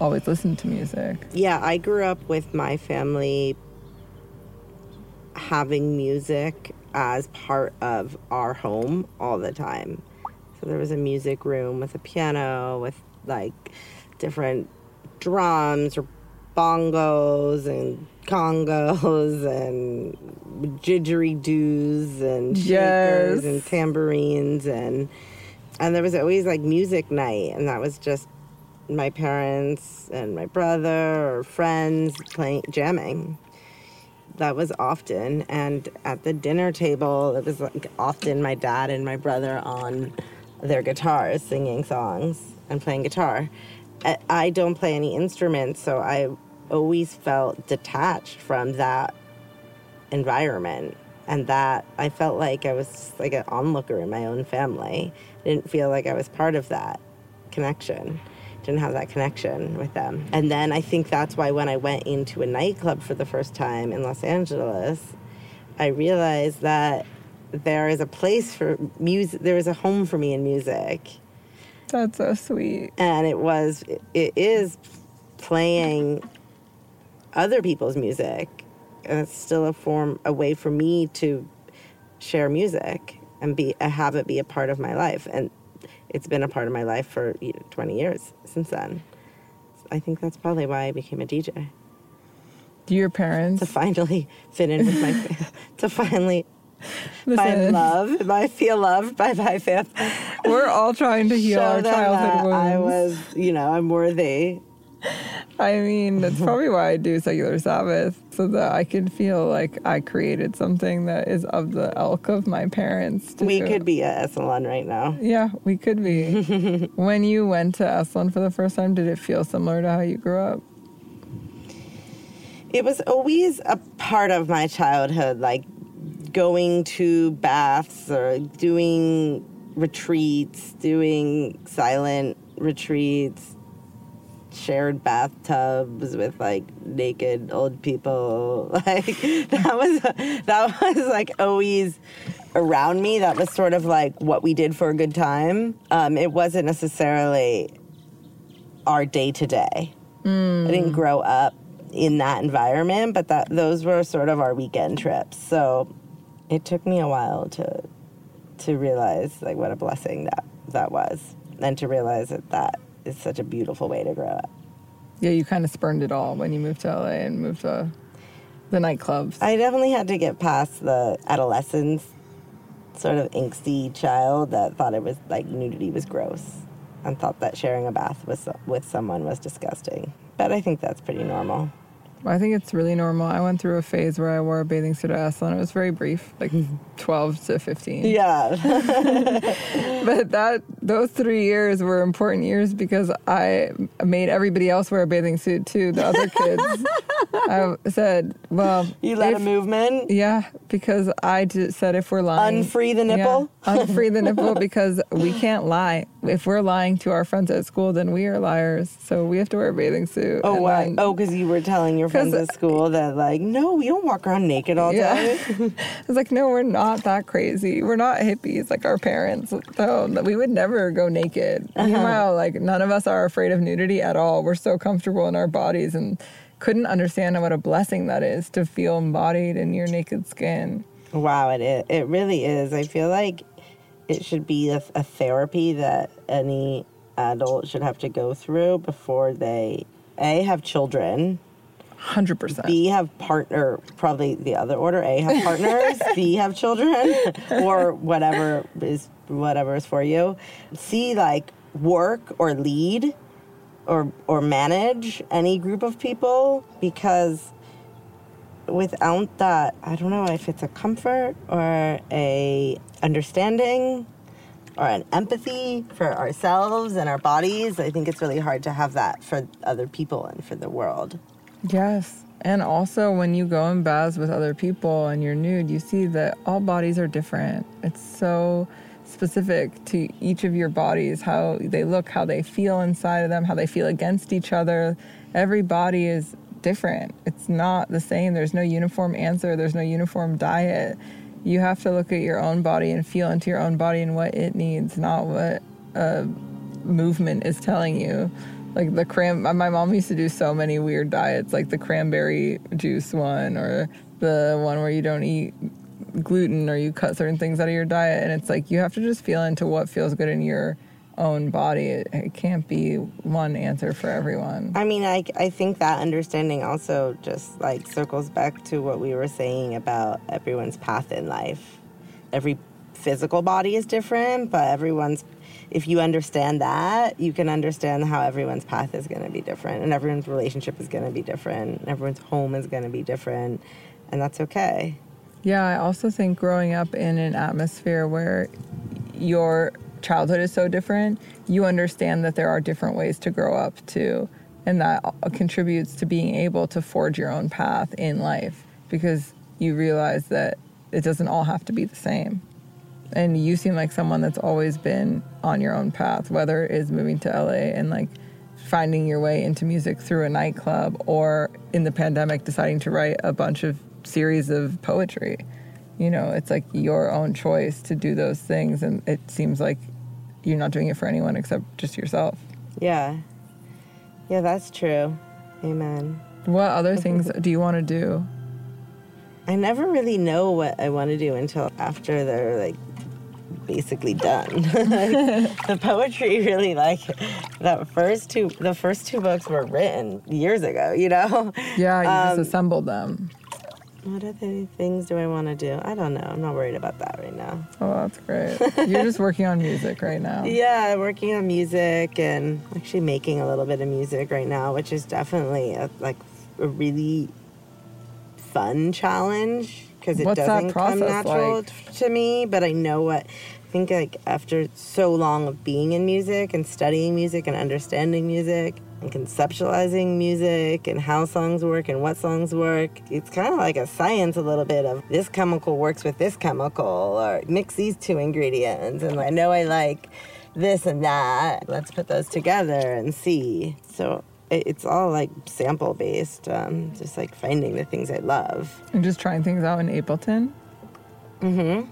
always listened to music? Yeah, I grew up with my family having music as part of our home all the time. So there was a music room with a piano, with like different drums or bongos and congos and didgeridoos and yes. shakers and tambourines and and there was always like music night and that was just my parents and my brother or friends playing jamming that was often and at the dinner table it was like often my dad and my brother on their guitars singing songs and playing guitar I don't play any instruments, so I always felt detached from that environment. And that I felt like I was like an onlooker in my own family. I didn't feel like I was part of that connection. Didn't have that connection with them. And then I think that's why when I went into a nightclub for the first time in Los Angeles, I realized that there is a place for music, there is a home for me in music that's so sweet. And it was, it is playing other people's music. And it's still a form, a way for me to share music and be, uh, have it be a part of my life. And it's been a part of my life for 20 years since then. I think that's probably why I became a DJ. Do your parents to finally fit in with my to finally Listen. love. I feel loved by my family. We're all trying to heal our childhood wounds. I was, you know, I'm worthy. I mean, that's probably why I do secular Sabbath, so that I can feel like I created something that is of the ilk of my parents. We could be at Esalen right now. Yeah, we could be. when you went to Esalen for the first time, did it feel similar to how you grew up? It was always a part of my childhood, like going to baths or doing retreats, doing silent retreats, shared bathtubs with like naked old people. Like that was that was like always around me. That was sort of like what we did for a good time. Um, it wasn't necessarily our day to day. I didn't grow up in that environment, but that those were sort of our weekend trips. So it took me a while to to realize like what a blessing that that was, and to realize that that is such a beautiful way to grow up. Yeah, you kind of spurned it all when you moved to LA and moved to the nightclubs. I definitely had to get past the adolescence, sort of angsty child that thought it was like nudity was gross and thought that sharing a bath with with someone was disgusting. But I think that's pretty normal. I think it's really normal. I went through a phase where I wore a bathing suit at Esalen. It was very brief, like hmm. 12 to 15. Yeah. But that those three years were important years because I made everybody else wear a bathing suit too. The other kids, I said, "Well, you led if- a movement. Yeah, because I just said if we're lying, Unfree the nipple? Yeah, unfree the nipple because we can't lie. If we're lying to our friends at school, then we are liars. So we have to wear a bathing suit. Oh, why? then- Oh, because you were telling your friends at school that, like, no, we don't walk around naked all day. Yeah. I was like, no, we're not that crazy. We're not hippies like our parents. So we would never go naked. Uh-huh. Meanwhile, like none of us are afraid of nudity at all. We're so comfortable in our bodies and couldn't understand what a blessing that is to feel embodied in your naked skin. Wow, it is. It really is. I feel like it should be a, a therapy that any adult should have to go through before they a have children, 100%. b have partner. Probably the other order. A have partners. b have children, or whatever is whatever is for you. C like work or lead, or or manage any group of people because without that, I don't know if it's a comfort or a understanding or an empathy for ourselves and our bodies. I think it's really hard to have that for other people and for the world. Yes. And also, when you go in baths with other people and you're nude, you see that all bodies are different. It's so specific to each of your bodies how they look, how they feel inside of them, how they feel against each other. Every body is different. It's not the same. There's no uniform answer, there's no uniform diet. You have to look at your own body and feel into your own body and what it needs, not what a movement is telling you. Like the cram, uh, my mom used to do so many weird diets, like the cranberry juice one, or the one where you don't eat gluten or you cut certain things out of your diet. And it's like you have to just feel into what feels good in your own body. It, it can't be one answer for everyone. I mean, I, I think that understanding also just like circles back to what we were saying about everyone's path in life. Every physical body is different, but everyone's, if you understand that, you can understand how everyone's path is going to be different and everyone's relationship is going to be different. and Everyone's home is going to be different, and that's okay. Yeah, I also think growing up in an atmosphere where your childhood is so different, you understand that there are different ways to grow up too. And that contributes to being able to forge your own path in life because you realize that it doesn't all have to be the same. And you seem like someone that's always been on your own path, whether it is moving to LA and like finding your way into music through a nightclub or in the pandemic deciding to write a bunch of series of poetry. You know, it's like your own choice to do those things. And it seems like you're not doing it for anyone except just yourself. Yeah. Yeah, that's true. Amen. What other things do you want to do? I never really know what I want to do until after they're like basically done. the poetry really like that first two the first two books were written years ago, you know? Yeah, you Um, just assembled them. What other things do I want to do? I don't know. I'm not worried about that right now. Oh, that's great. You're just working on music right now. Yeah, working on music and actually making a little bit of music right now, which is definitely a, like a really fun challenge because it What's doesn't come natural like? to me. But I know what I think like after so long of being in music and studying music and understanding music and conceptualizing music and how songs work and what songs work, it's kind of like a science a little bit of this chemical works with this chemical or mix these two ingredients and I know I like this and that. Let's put those together and see. So it's all like sample based, um, just like finding the things I love. And just trying things out in Ableton. Mm hmm.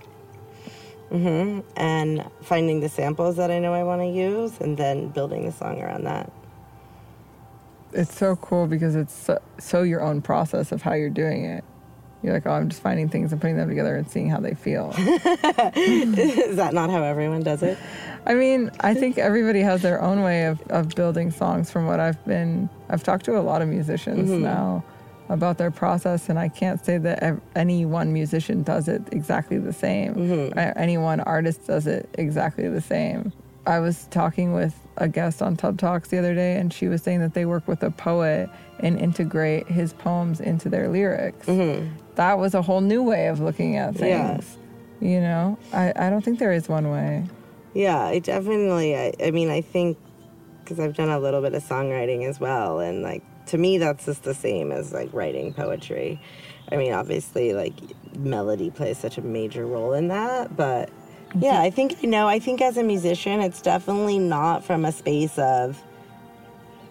Mm-hmm. And finding the samples that I know I want to use, and then building the song around that. It's so cool because it's so, so your own process of how you're doing it. You're like, oh, I'm just finding things and putting them together and seeing how they feel. Is that not how everyone does it? I mean, I think everybody has their own way of, of building songs from what I've been. I've talked to a lot of musicians now about their process, and I can't say that ev- any one musician does it exactly the same. Uh, Any one artist does it exactly the same. I was talking with a guest on Tub Talks the other day, and she was saying that they work with a poet and integrate his poems into their lyrics. Mm-hmm. That was a whole new way of looking at Yeah. things. You know, I, I don't think there is one way. Yeah, I definitely. I, I mean, I think because I've done a little bit of songwriting as well, and like to me, that's just the same as like writing poetry. I mean, obviously, like melody plays such a major role in that, but yeah, I think I know. I think as a musician, it's definitely not from a space of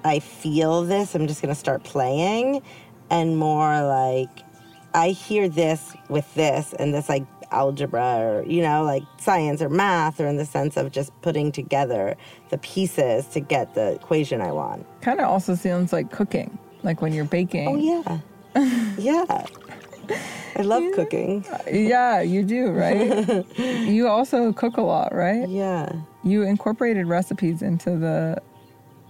I feel this, I'm just gonna start playing, and more like I hear this with this and this like algebra or you know like science or math or in the sense of just putting together the pieces to get the equation I want. Kind of also sounds like cooking, like when you're baking. Oh yeah. yeah. I love cooking. Yeah, you do, right? you also cook a lot, right? Yeah. You incorporated recipes into the.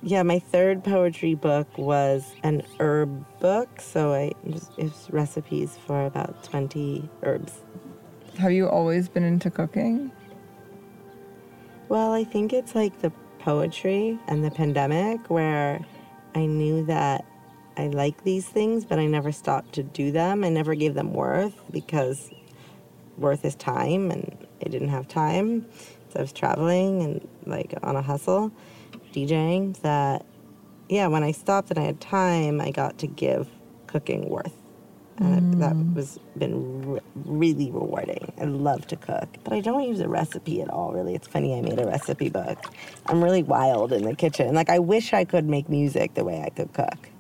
Yeah, my third poetry book was an herb book, so I it's recipes for about 20 herbs. Have you always been into cooking? Well, I think it's like the poetry and the pandemic where I knew that I like these things, but I never stopped to do them. I never gave them worth because worth is time, and I didn't have time. So I was traveling and like on a hustle, DJing. That, yeah, when I stopped and I had time, I got to give cooking worth. And it- that mm. was been re- really rewarding. I love to cook, but I don't use a recipe at all. Really, it's funny. I made a recipe book. I'm really wild in the kitchen. Like I wish I could make music the way I could cook,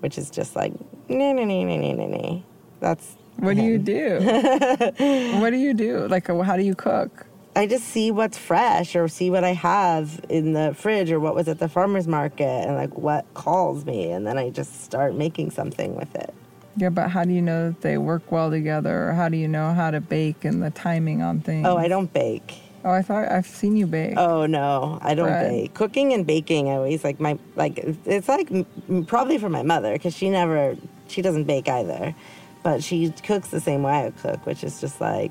which is just like no, no, no, no, no, no, no. That's What do you do? what do you do? Like, uh, how do you cook? I just see what's fresh or see what I have in the fridge or what was at the farmer's market and like what calls me. And then I just start making something with it. Yeah, but how do you know that they work well together? Or how do you know how to bake and the timing on things? Oh, I don't bake. Oh, I thought I've seen you bake. Oh no, I don't bake. Cooking and baking, I always like my like. It's like m- probably for my mother because she never, she doesn't bake either, but she cooks the same way I cook, which is just like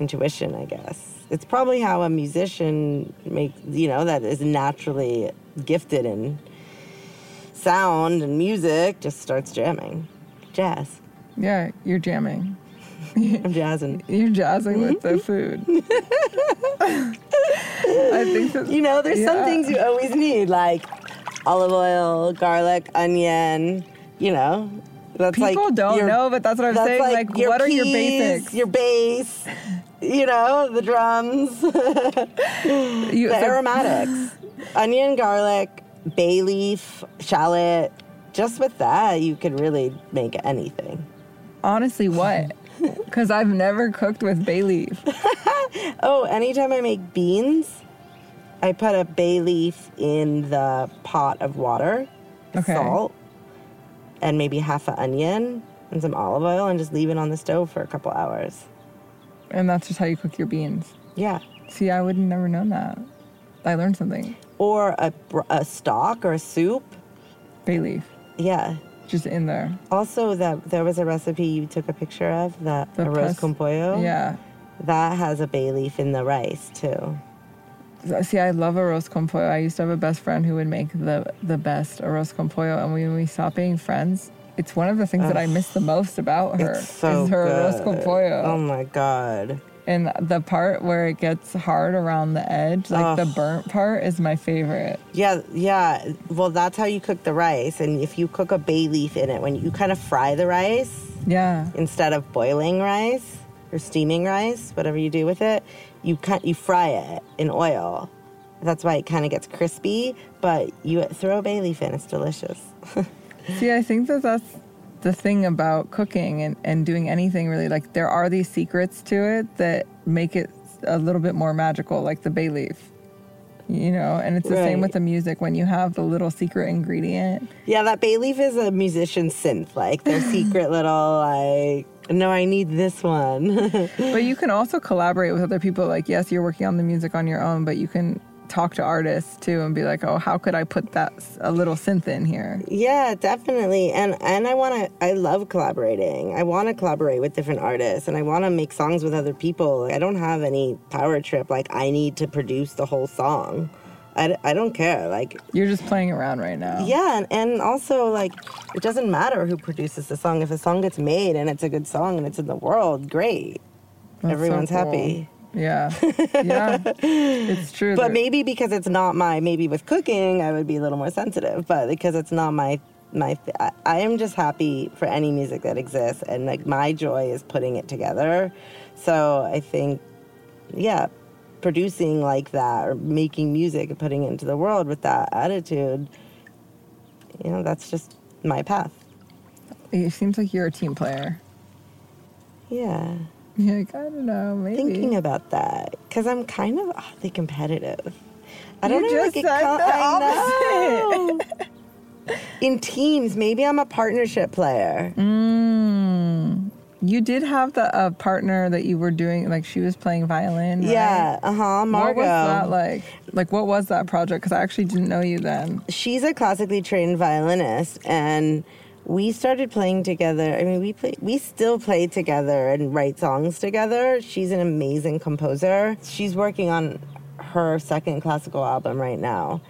intuition, I guess. It's probably how a musician makes, you know, that is naturally gifted in sound and music, just starts jamming, jazz. Yeah, you're jamming. I'm jazzing. You're jazzing with the food. I think that You know, there's some things you always need, like olive oil, garlic, onion. You know, that's like people don't your- know, but that's what I'm that's saying. Like, your what are your basics? Your bass. You know, the drums, the You- so- aromatics, onion, garlic, bay leaf, shallot. Just with that, you could really make anything. honestly, what? Because I've never cooked with bay leaf. Oh, anytime I make beans, I put a bay leaf in the pot of water, Okay. salt, and maybe half an onion and some olive oil, and just leave it on the stove for a couple hours. And that's just how you cook your beans. Yeah. See, I would have never known that. I learned something. Or a, a stock or a soup. Bay leaf, Yeah. Just in there. Also, that there was a recipe you took a picture of, the, The arroz con pollo. Yeah. That has a bay leaf in the rice too. See, I love arroz con pollo. I used to have a best friend who would make the the best arroz con pollo, and when we stopped being friends, it's one of the things that I miss the most about her. It's so is her good. arroz con pollo. Oh my god. And the part where it gets hard around the edge, like the burnt part, is my favorite. Yeah, yeah. Well, that's how you cook the rice. And if you cook a bay leaf in it, when you kind of fry the rice Yeah. instead of boiling rice or steaming rice, whatever you do with it, you cut you fry it in oil. That's why it kind of gets crispy. But you throw a bay leaf in; it's delicious. See, I think that that's the thing about cooking and, and doing anything really. Like, there are these secrets to it that make it a little bit more magical, like the bay leaf. You know, and it's the same with the music when you have the little secret ingredient. Yeah, that bay leaf is a musician's synth, like their secret little like. No, I need this one. But you can also collaborate with other people. Like, yes, you're working on the music on your own, but you can talk to artists too and be like, oh, how could I put that a little synth in here? Yeah, definitely. And and I want to I love collaborating. I want to collaborate with different artists and I want to make songs with other people. I don't have any power trip like I need to produce the whole song. I, I don't care. Like You're just playing around right now. yeah, and, and also like it doesn't matter who produces the song if a song gets made and it's a good song and it's in the world, great. That's so Everyone's cool. happy. Yeah. Yeah. it's true. But maybe because it's not my maybe with cooking I would be a little more sensitive. But because it's not my my I, I am just happy for any music that exists and like my joy is putting it together. So I think yeah, producing like that or making music and putting it into the world with that attitude, you know, that's just my path. it seems like you're a team player. Yeah. You're like, I don't know, maybe. Thinking about that because I'm kind of oddly competitive. I don't You know. just like, said co- the know. In teams, maybe I'm a partnership player. Mm. You did have the uh, partner that you were doing, like she was playing violin. right? Yeah, uh huh. Margot. What was that like? Like, what was that project? Because I actually didn't know you then. She's a classically trained violinist, and we started playing together. I mean, we play, we still play together and write songs together. She's an amazing composer. She's working on her second classical album right now.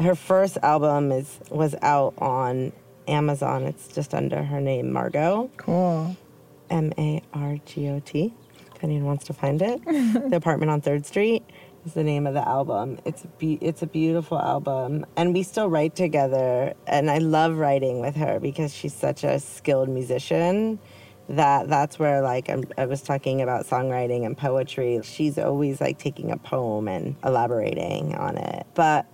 Her first album is was out on Amazon. It's just under her name, Margot. Cool. M A R G O T. If anyone wants to find it, the apartment on Third Street is the name of the album. It's be- it's a beautiful album, and we still write together. And I love writing with her because she's such a skilled musician. That that's where like I'm, I was talking about songwriting and poetry. She's always like taking a poem and elaborating on it, but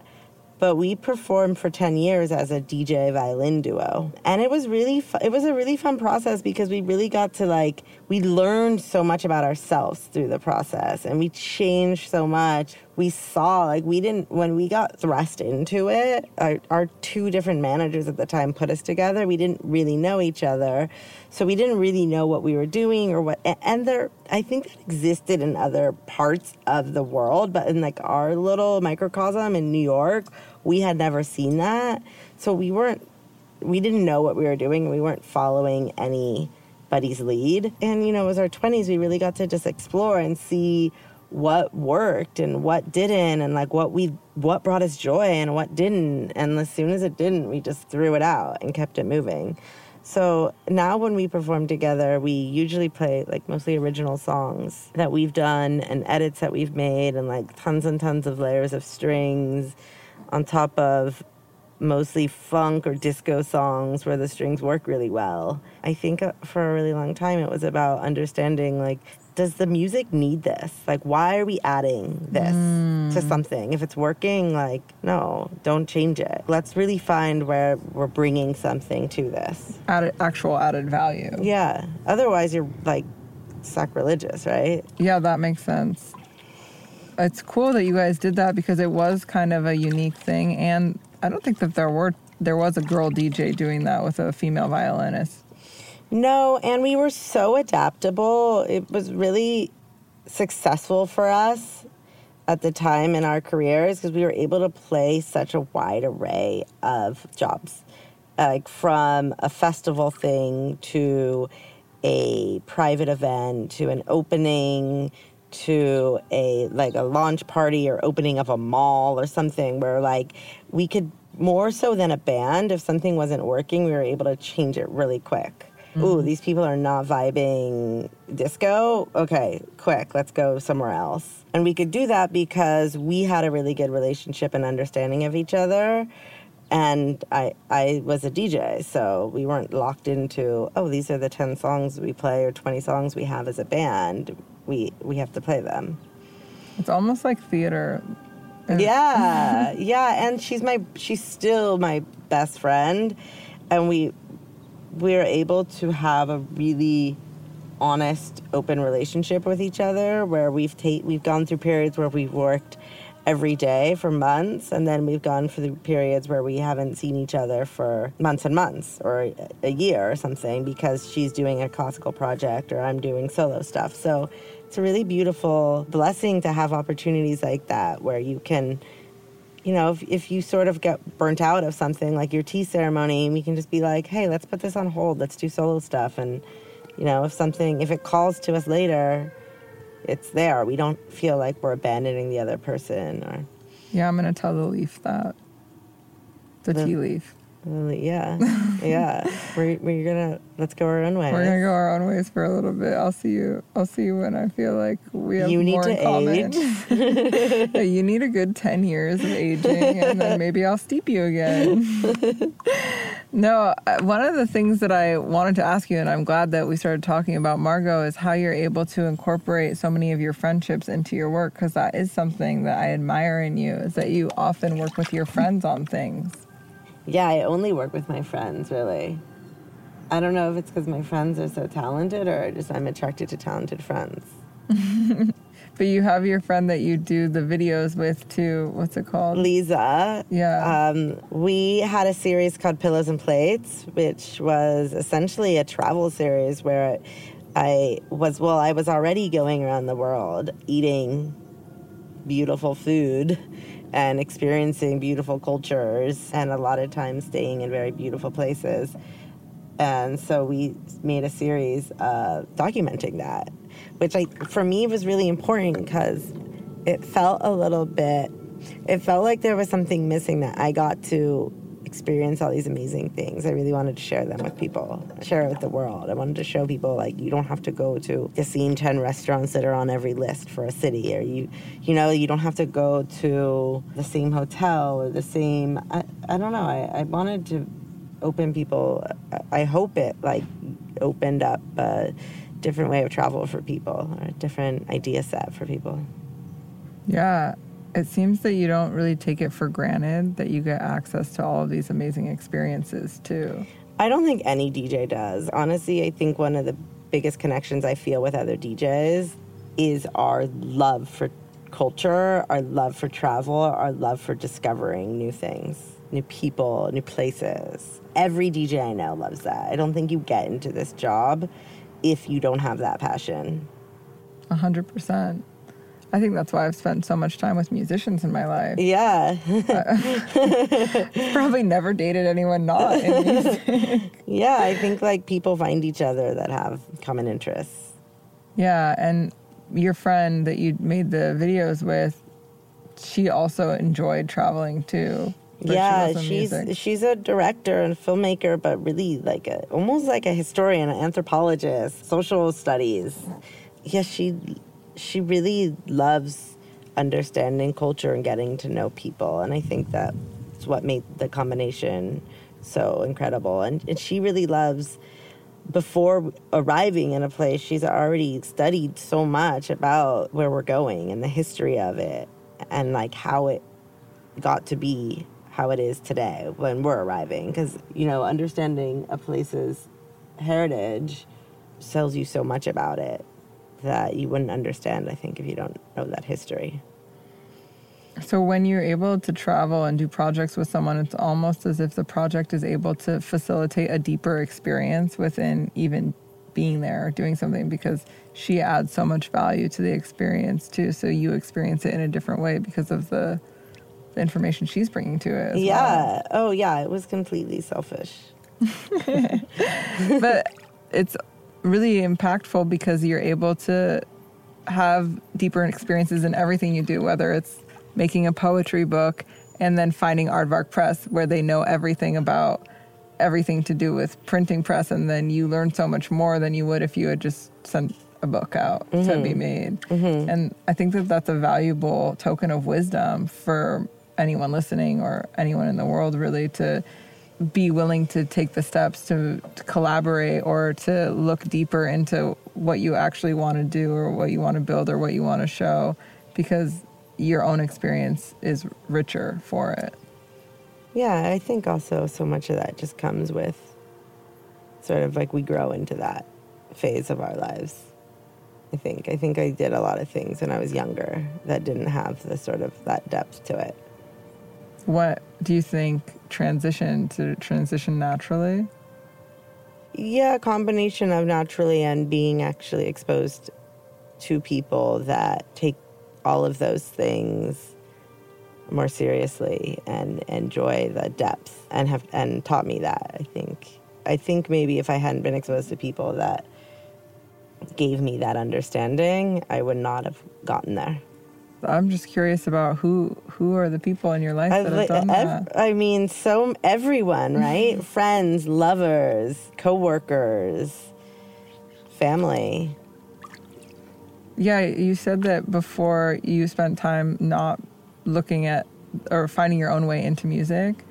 but we performed for 10 years as a DJ violin duo. And it was really fu- it was a really fun process because we really got to like we learned so much about ourselves through the process and we changed so much. We saw like we didn't when we got thrust into it, our, our two different managers at the time put us together. We didn't really know each other. So we didn't really know what we were doing or what and there I think that existed in other parts of the world, but in like our little microcosm in New York, we had never seen that. So we weren't we didn't know what we were doing. We weren't following anybody's lead. And you know, it was our 20s, we really got to just explore and see what worked and what didn't and like what we what brought us joy and what didn't. And as soon as it didn't, we just threw it out and kept it moving. So now when we perform together, we usually play like mostly original songs that we've done and edits that we've made and like tons and tons of layers of strings on top of mostly funk or disco songs where the strings work really well. I think uh, for a really long time it was about understanding like does the music need this? Like why are we adding this to mm. something? If it's working, like no, don't change it. Let's really find where we're bringing something to this. Added, actual added value. Yeah. Otherwise you're like sacrilegious, right? Yeah, that makes sense. It's cool that you guys did that because it was kind of a unique thing, and I don't think that there were there was a girl DJ doing that with a female violinist. No, and we were so adaptable. It was really successful for us at the time in our careers because we were able to play such a wide array of jobs, like from a festival thing to a private event to an opening to a like a launch party or opening of a mall or something where like we could more so than a band if something wasn't working we were able to change it really quick ooh mm-hmm. these people are not vibing disco okay quick let's go somewhere else and we could do that because we had a really good relationship and understanding of each other and I I was a DJ, so we weren't locked into oh these are the ten songs we play or twenty songs we have as a band. We we have to play them. It's almost like theater. Yeah, yeah, and she's my she's still my best friend, and we we're able to have a really honest, open relationship with each other where we've ta- we've gone through periods where we've worked every day for months and then we've gone through periods where we haven't seen each other for months and months or a year or something because she's doing a classical project or I'm doing solo stuff. So it's a really beautiful blessing to have opportunities like that where you can you know, if, if you sort of get burnt out of something like your tea ceremony, we can just be like, hey, let's put this on hold. Let's do solo stuff. And, you know, if something, if it calls to us later, it's there. We don't feel like we're abandoning the other person or. Yeah, I'm going to tell the leaf that. The, the tea leaf. Yeah, yeah. we're, we're gonna let's go our own ways. We're gonna go our own ways for a little bit. I'll see you. I'll see you when I feel like we have you need more to in common. age. you need a good ten years of aging, and then maybe I'll steep you again. no, uh, one of the things that I wanted to ask you, and I'm glad that we started talking about Margot, is how you're able to incorporate so many of your friendships into your work. Because that is something that I admire in you, is that you often work with your friends on things. Yeah, I only work with my friends, really. I don't know if it's because my friends are so talented or just I'm attracted to talented friends. but you have your friend that you do the videos with too. What's it called? Lisa. Yeah. Um, we had a series called Pillows and Plates, which was essentially a travel series where I was, well, I was already going around the world eating beautiful food and experiencing beautiful cultures and a lot of times staying in very beautiful places. And so we made a series uh, documenting that, which I, for me was really important because it felt a little bit, it felt like there was something missing that I got to experience all these amazing things. I really wanted to share them with people, share it with the world. I wanted to show people like you don't have to go to the same 10 restaurants that are on every list for a city or you you know, you don't have to go to the same hotel or the same I, I don't know. I, I wanted to open people I hope it like opened up a different way of travel for people or a different idea set for people. Yeah, it seems that you don't really take it for granted that you get access to all of these amazing experiences too. I don't think any DJ does. Honestly, I think one of the biggest connections I feel with other DJs is our love for culture, our love for travel, our love for discovering new things, new people, new places. Every DJ I know loves that. I don't think you get into this job if you don't have that passion. A hundred percent. I think that's why I've spent so much time with musicians in my life. Yeah. Probably never dated anyone not in music. yeah, I think like people find each other that have common interests. Yeah, and your friend that you made the videos with, she also enjoyed traveling too. Yeah, she's music. she's a director and filmmaker, but really like a almost like a historian, an anthropologist, social studies. Yeah, she she really loves understanding culture and getting to know people. And I think that's what made the combination so incredible. And, and she really loves, before arriving in a place, she's already studied so much about where we're going and the history of it and like how it got to be how it is today when we're arriving. Because, you know, understanding a place's heritage tells you so much about it that you wouldn't understand, I think, if you don't know that history. So, when you're able to travel and do projects with someone, it's almost as if the project is able to facilitate a deeper experience within even being there or doing something because she adds so much value to the experience too. So, you experience it in a different way because of the, the information she's bringing to it. yeah. Well. Oh, yeah. It was completely selfish. but it's really impactful because you're able to have deeper experiences in everything you do, whether it's making a poetry book and then finding Aardvark Press where they know everything about everything to do with printing press and then you learn so much more than you would if you had just sent a book out mm-hmm. to be mm-hmm. made. Mm-hmm. And I think that that's a valuable token of wisdom for anyone listening or anyone in the world really to be willing to take the steps to, to, collaborate or to look deeper into what you actually want to do or what you want to build or what you want to show because your own experience is richer for it. Yeah, I think also so much of that just comes with sort of like we grow into that phase of our lives. I think. I think I did a lot of things when I was younger that didn't have the sort of that depth to it. What do you think transition to transition naturally? Yeah, combination of naturally and being actually exposed to people that take all of those things more seriously and enjoy the depth and have and taught me that I think I think maybe if I hadn't been exposed to people that gave me that understanding I would not have gotten there I'm just curious about who who are the people in your life that have done ev- that. I mean so everyone right friends lovers coworkers family Yeah, you said that before you spent time not looking at or finding your own way into music.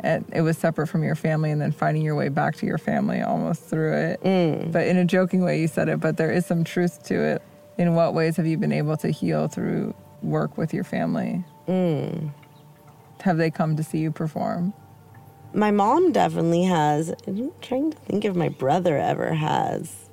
And it was separate from your family, and then finding your way back to your family almost through it. Mm. But in a joking way, you said it, but there is some truth to it. In what ways have you been able to heal through work with your family? Mm. Have they come to see you perform? My mom definitely has. I'm trying to think if my brother ever has.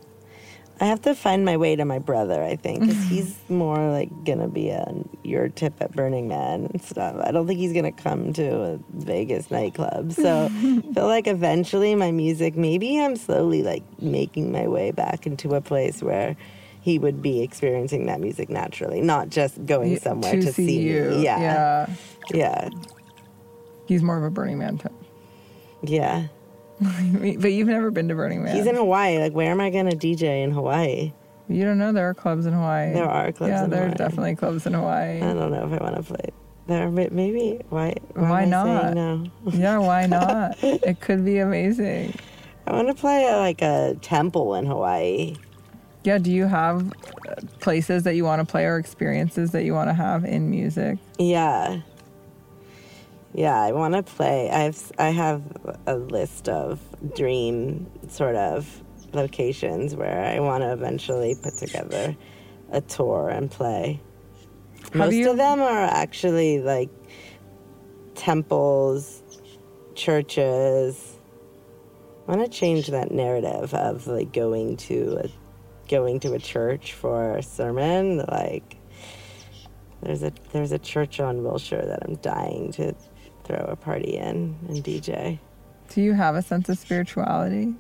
I have to find my way to my brother, I think, because he's more like gonna be on your tip at Burning Man and stuff. I don't think he's gonna come to a Vegas nightclub. So I feel like eventually my music, maybe I'm slowly like making my way back into a place where he would be experiencing that music naturally, not just going somewhere to, see, you. me. Yeah. yeah. Yeah. He's more of a Burning Man type. Yeah. but you've never been to Burning Man. He's in Hawaii. Like, where am I gonna DJ in Hawaii? You don't know there are clubs in Hawaii. There are clubs Yeah, there are definitely clubs in Hawaii. I don't know if I want to play there. but Maybe why? Why I not? no. yeah, why not? it could be amazing. I want to play at like a temple in Hawaii. Yeah, do you have uh, places that you want to play or experiences that you want to have in music? Yeah. Yeah, I want to play. I have I have a list of dream sort of locations where I want to eventually put together a tour and play. Have Most you- of them are actually like temples, churches. I want to change that narrative of like going to a going to a church for a sermon. Like there's a there's a church on Wilshire that I'm dying to throw a party in and DJ. Do you have a sense of spirituality?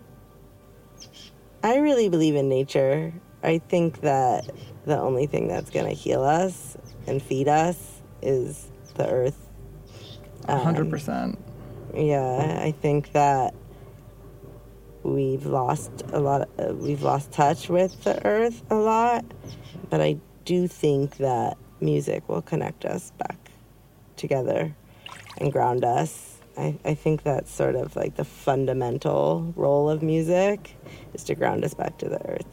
I really believe in nature. I think that the only thing that's going to heal us and feed us is the earth. A Um, 100%. Yeah, I think that we've lost a lot. uh, we've lost touch with the earth a lot, but I do think that music will connect us back together and ground us. I, I think that's sort of like the fundamental role of music is to ground us back to the earth.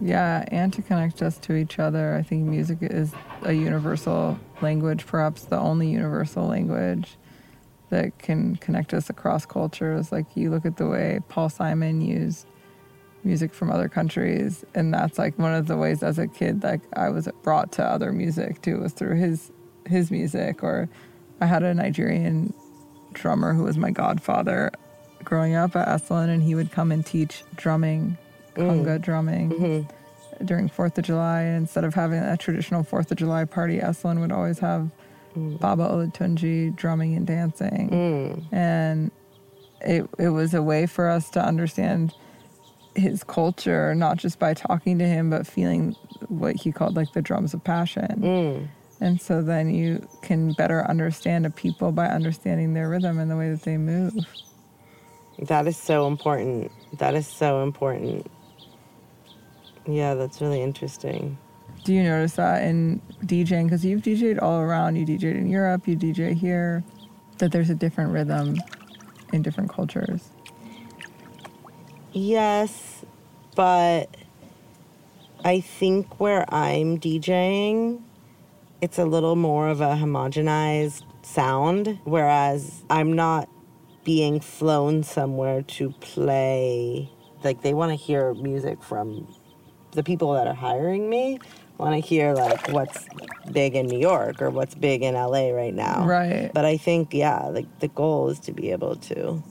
Yeah, and to connect us to each other. I think music is a universal language, perhaps the only universal language that can connect us across cultures. Like you look at the way Paul Simon used music from other countries, and that's like one of the ways as a kid like I was brought to other music too was through his his music. Or I had a Nigerian drummer who was my godfather growing up at Esalen, and he would come and teach drumming, mm. conga drumming mm-hmm. during Fourth of July. And instead of having a traditional Fourth of July party, Esalen would always have Baba Olatunji drumming and dancing, mm. and it it was a way for us to understand his culture, not just by talking to him, but feeling what he called like the drums of passion. Mm. And so then you can better understand a people by understanding their rhythm and the way that they move. That is so important. That is so important. Yeah, that's really interesting. Do you notice that in DJing? Because you've DJed all around. You DJed in Europe, you DJ here, that there's a different rhythm in different cultures. Yes, but I think where I'm DJing, it's a little more of a homogenized sound, whereas I'm not being flown somewhere to play. Like, they want to hear music from the people that are hiring me. Want to hear like what's big in New York or what's big in LA right now. Right. But I think yeah, like the goal is to be able to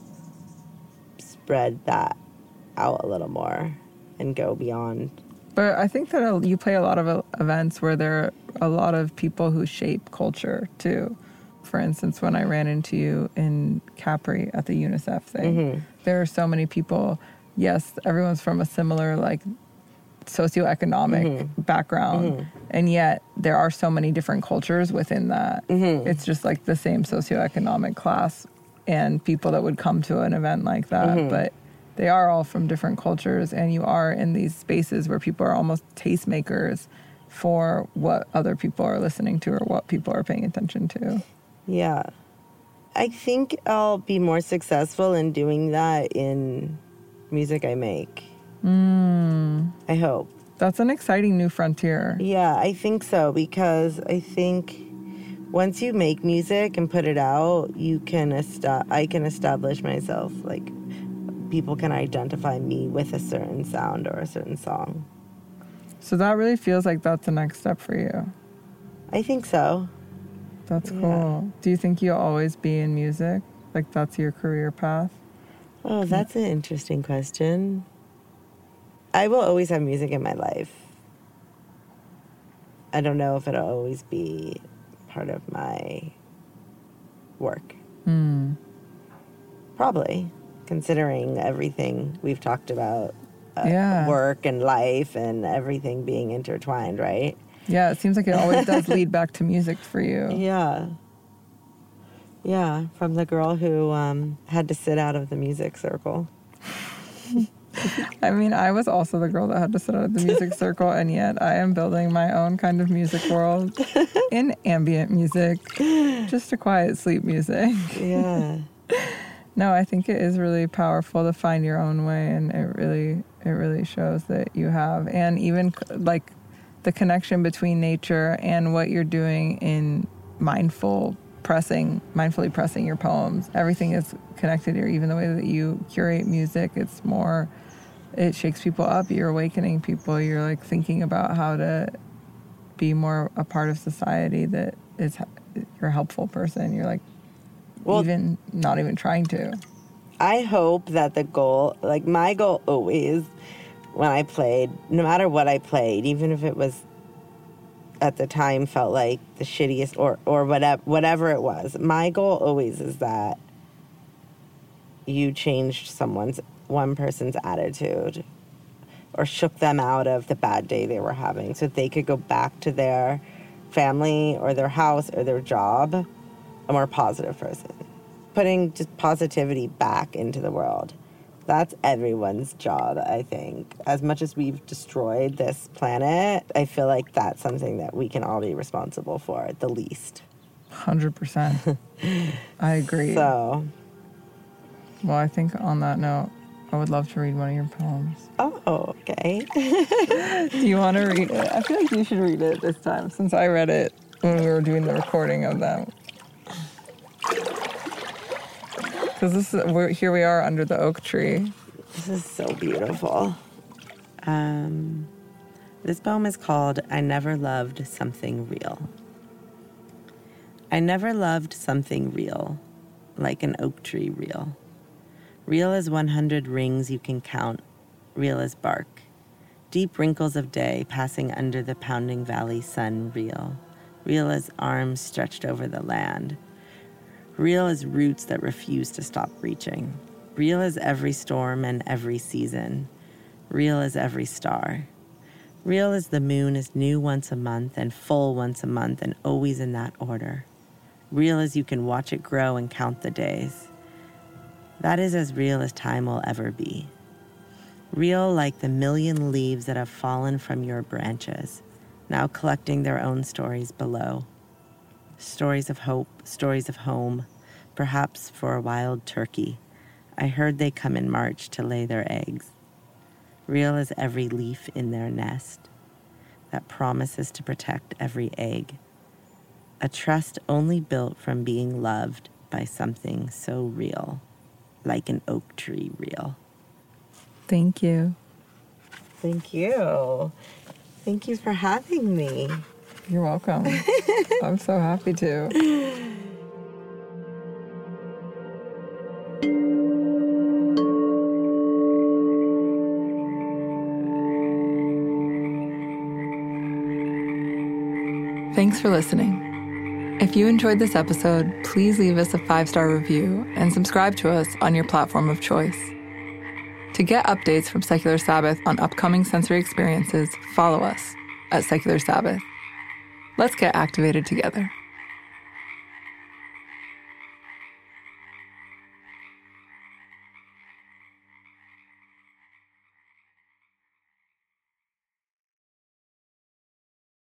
spread that out a little more and go beyond. But I think that uh, you play a lot of uh, events where there are a lot of people who shape culture too. For instance, when I ran into you in Capri at the UNICEF thing, Mm-hmm. there are so many people. Yes, everyone's from a similar like socioeconomic Mm-hmm. background, and yet there are so many different cultures within that. Mm-hmm. It's just like the same socioeconomic class and people that would come to an event like that, Mm-hmm. but they are all from different cultures, and you are in these spaces where people are almost tastemakers for what other people are listening to or what people are paying attention to. Yeah. I think I'll be more successful in doing that in music I make. Mm. I hope. That's an exciting new frontier. Yeah, I think so because I think once you make music and put it out, you can esta- I can establish myself like people can identify me with a certain sound or a certain song. So that really feels like that's the next step for you. I think so. That's Yeah. cool. Do you think you'll always be in music? Like that's your career path? Oh, that's an interesting question. I will always have music in my life. I don't know if it'll always be part of my work. Hmm. Probably, considering everything we've talked about uh, Yeah. work and life and everything being intertwined, right? Yeah, it seems like it always does lead back to music for you. Yeah. Yeah, from the girl who um, had to sit out of the music circle. I mean, I was also the girl that had to sit out of the music circle, and yet I am building my own kind of music world in ambient music, just a quiet sleep music. Yeah. No, I think it is really powerful to find your own way, and it really, it really shows that you have, and even like the connection between nature and what you're doing in mindful pressing, mindfully pressing your poems. Everything is connected here. Even the way that you curate music, it's more. It shakes people up. You're awakening people. You're like thinking about how to be more a part of society that is. You're a helpful person. You're like Well- even not even trying to. I hope that the goal, like my goal always when I played, no matter what I played, even if it was at the time felt like the shittiest or or whatever whatever it was, my goal always is that you changed someone's one person's attitude or shook them out of the bad day they were having so they could go back to their family or their house or their job a more positive person. Putting just positivity back into the world. That's everyone's job i think. As much as we've destroyed this planet i feel like that's something that we can all be responsible for at the least. Hundred percent. I agree. so. Well, I think on that note, I would love to read one of your poems. oh okay Do you want to read it? I feel like you should read it this time, since I read it when we were doing the recording of them. Because this is we're, here we are under the oak tree. This is so beautiful. Um, this poem is called I Never Loved Something Real. I never loved something real, like an oak tree real. Real as 100 rings you can count, real as bark. Deep wrinkles of day passing under the pounding valley sun, real. Real as arms stretched over the land. Real as roots that refuse to stop reaching. Real as every storm and every season. Real as every star. Real as the moon is new once a month and full once a month and always in that order. Real as you can watch it grow and count the days. That is as real as time will ever be. Real like the million leaves that have fallen from your branches, now collecting their own stories below stories of hope, stories of home, perhaps for a wild turkey. I heard they come in March to lay their eggs. Real as every leaf in their nest that promises to protect every egg. A trust only built from being loved by something so real, like an oak tree real. Thank you. Thank you. Thank you for having me. You're welcome. I'm so happy to. Thanks for listening. If you enjoyed this episode, please leave us a five star review and subscribe to us on your platform of choice. To get updates from Secular Sabbath on upcoming sensory experiences, follow us at Secular Sabbath. Let's get activated together.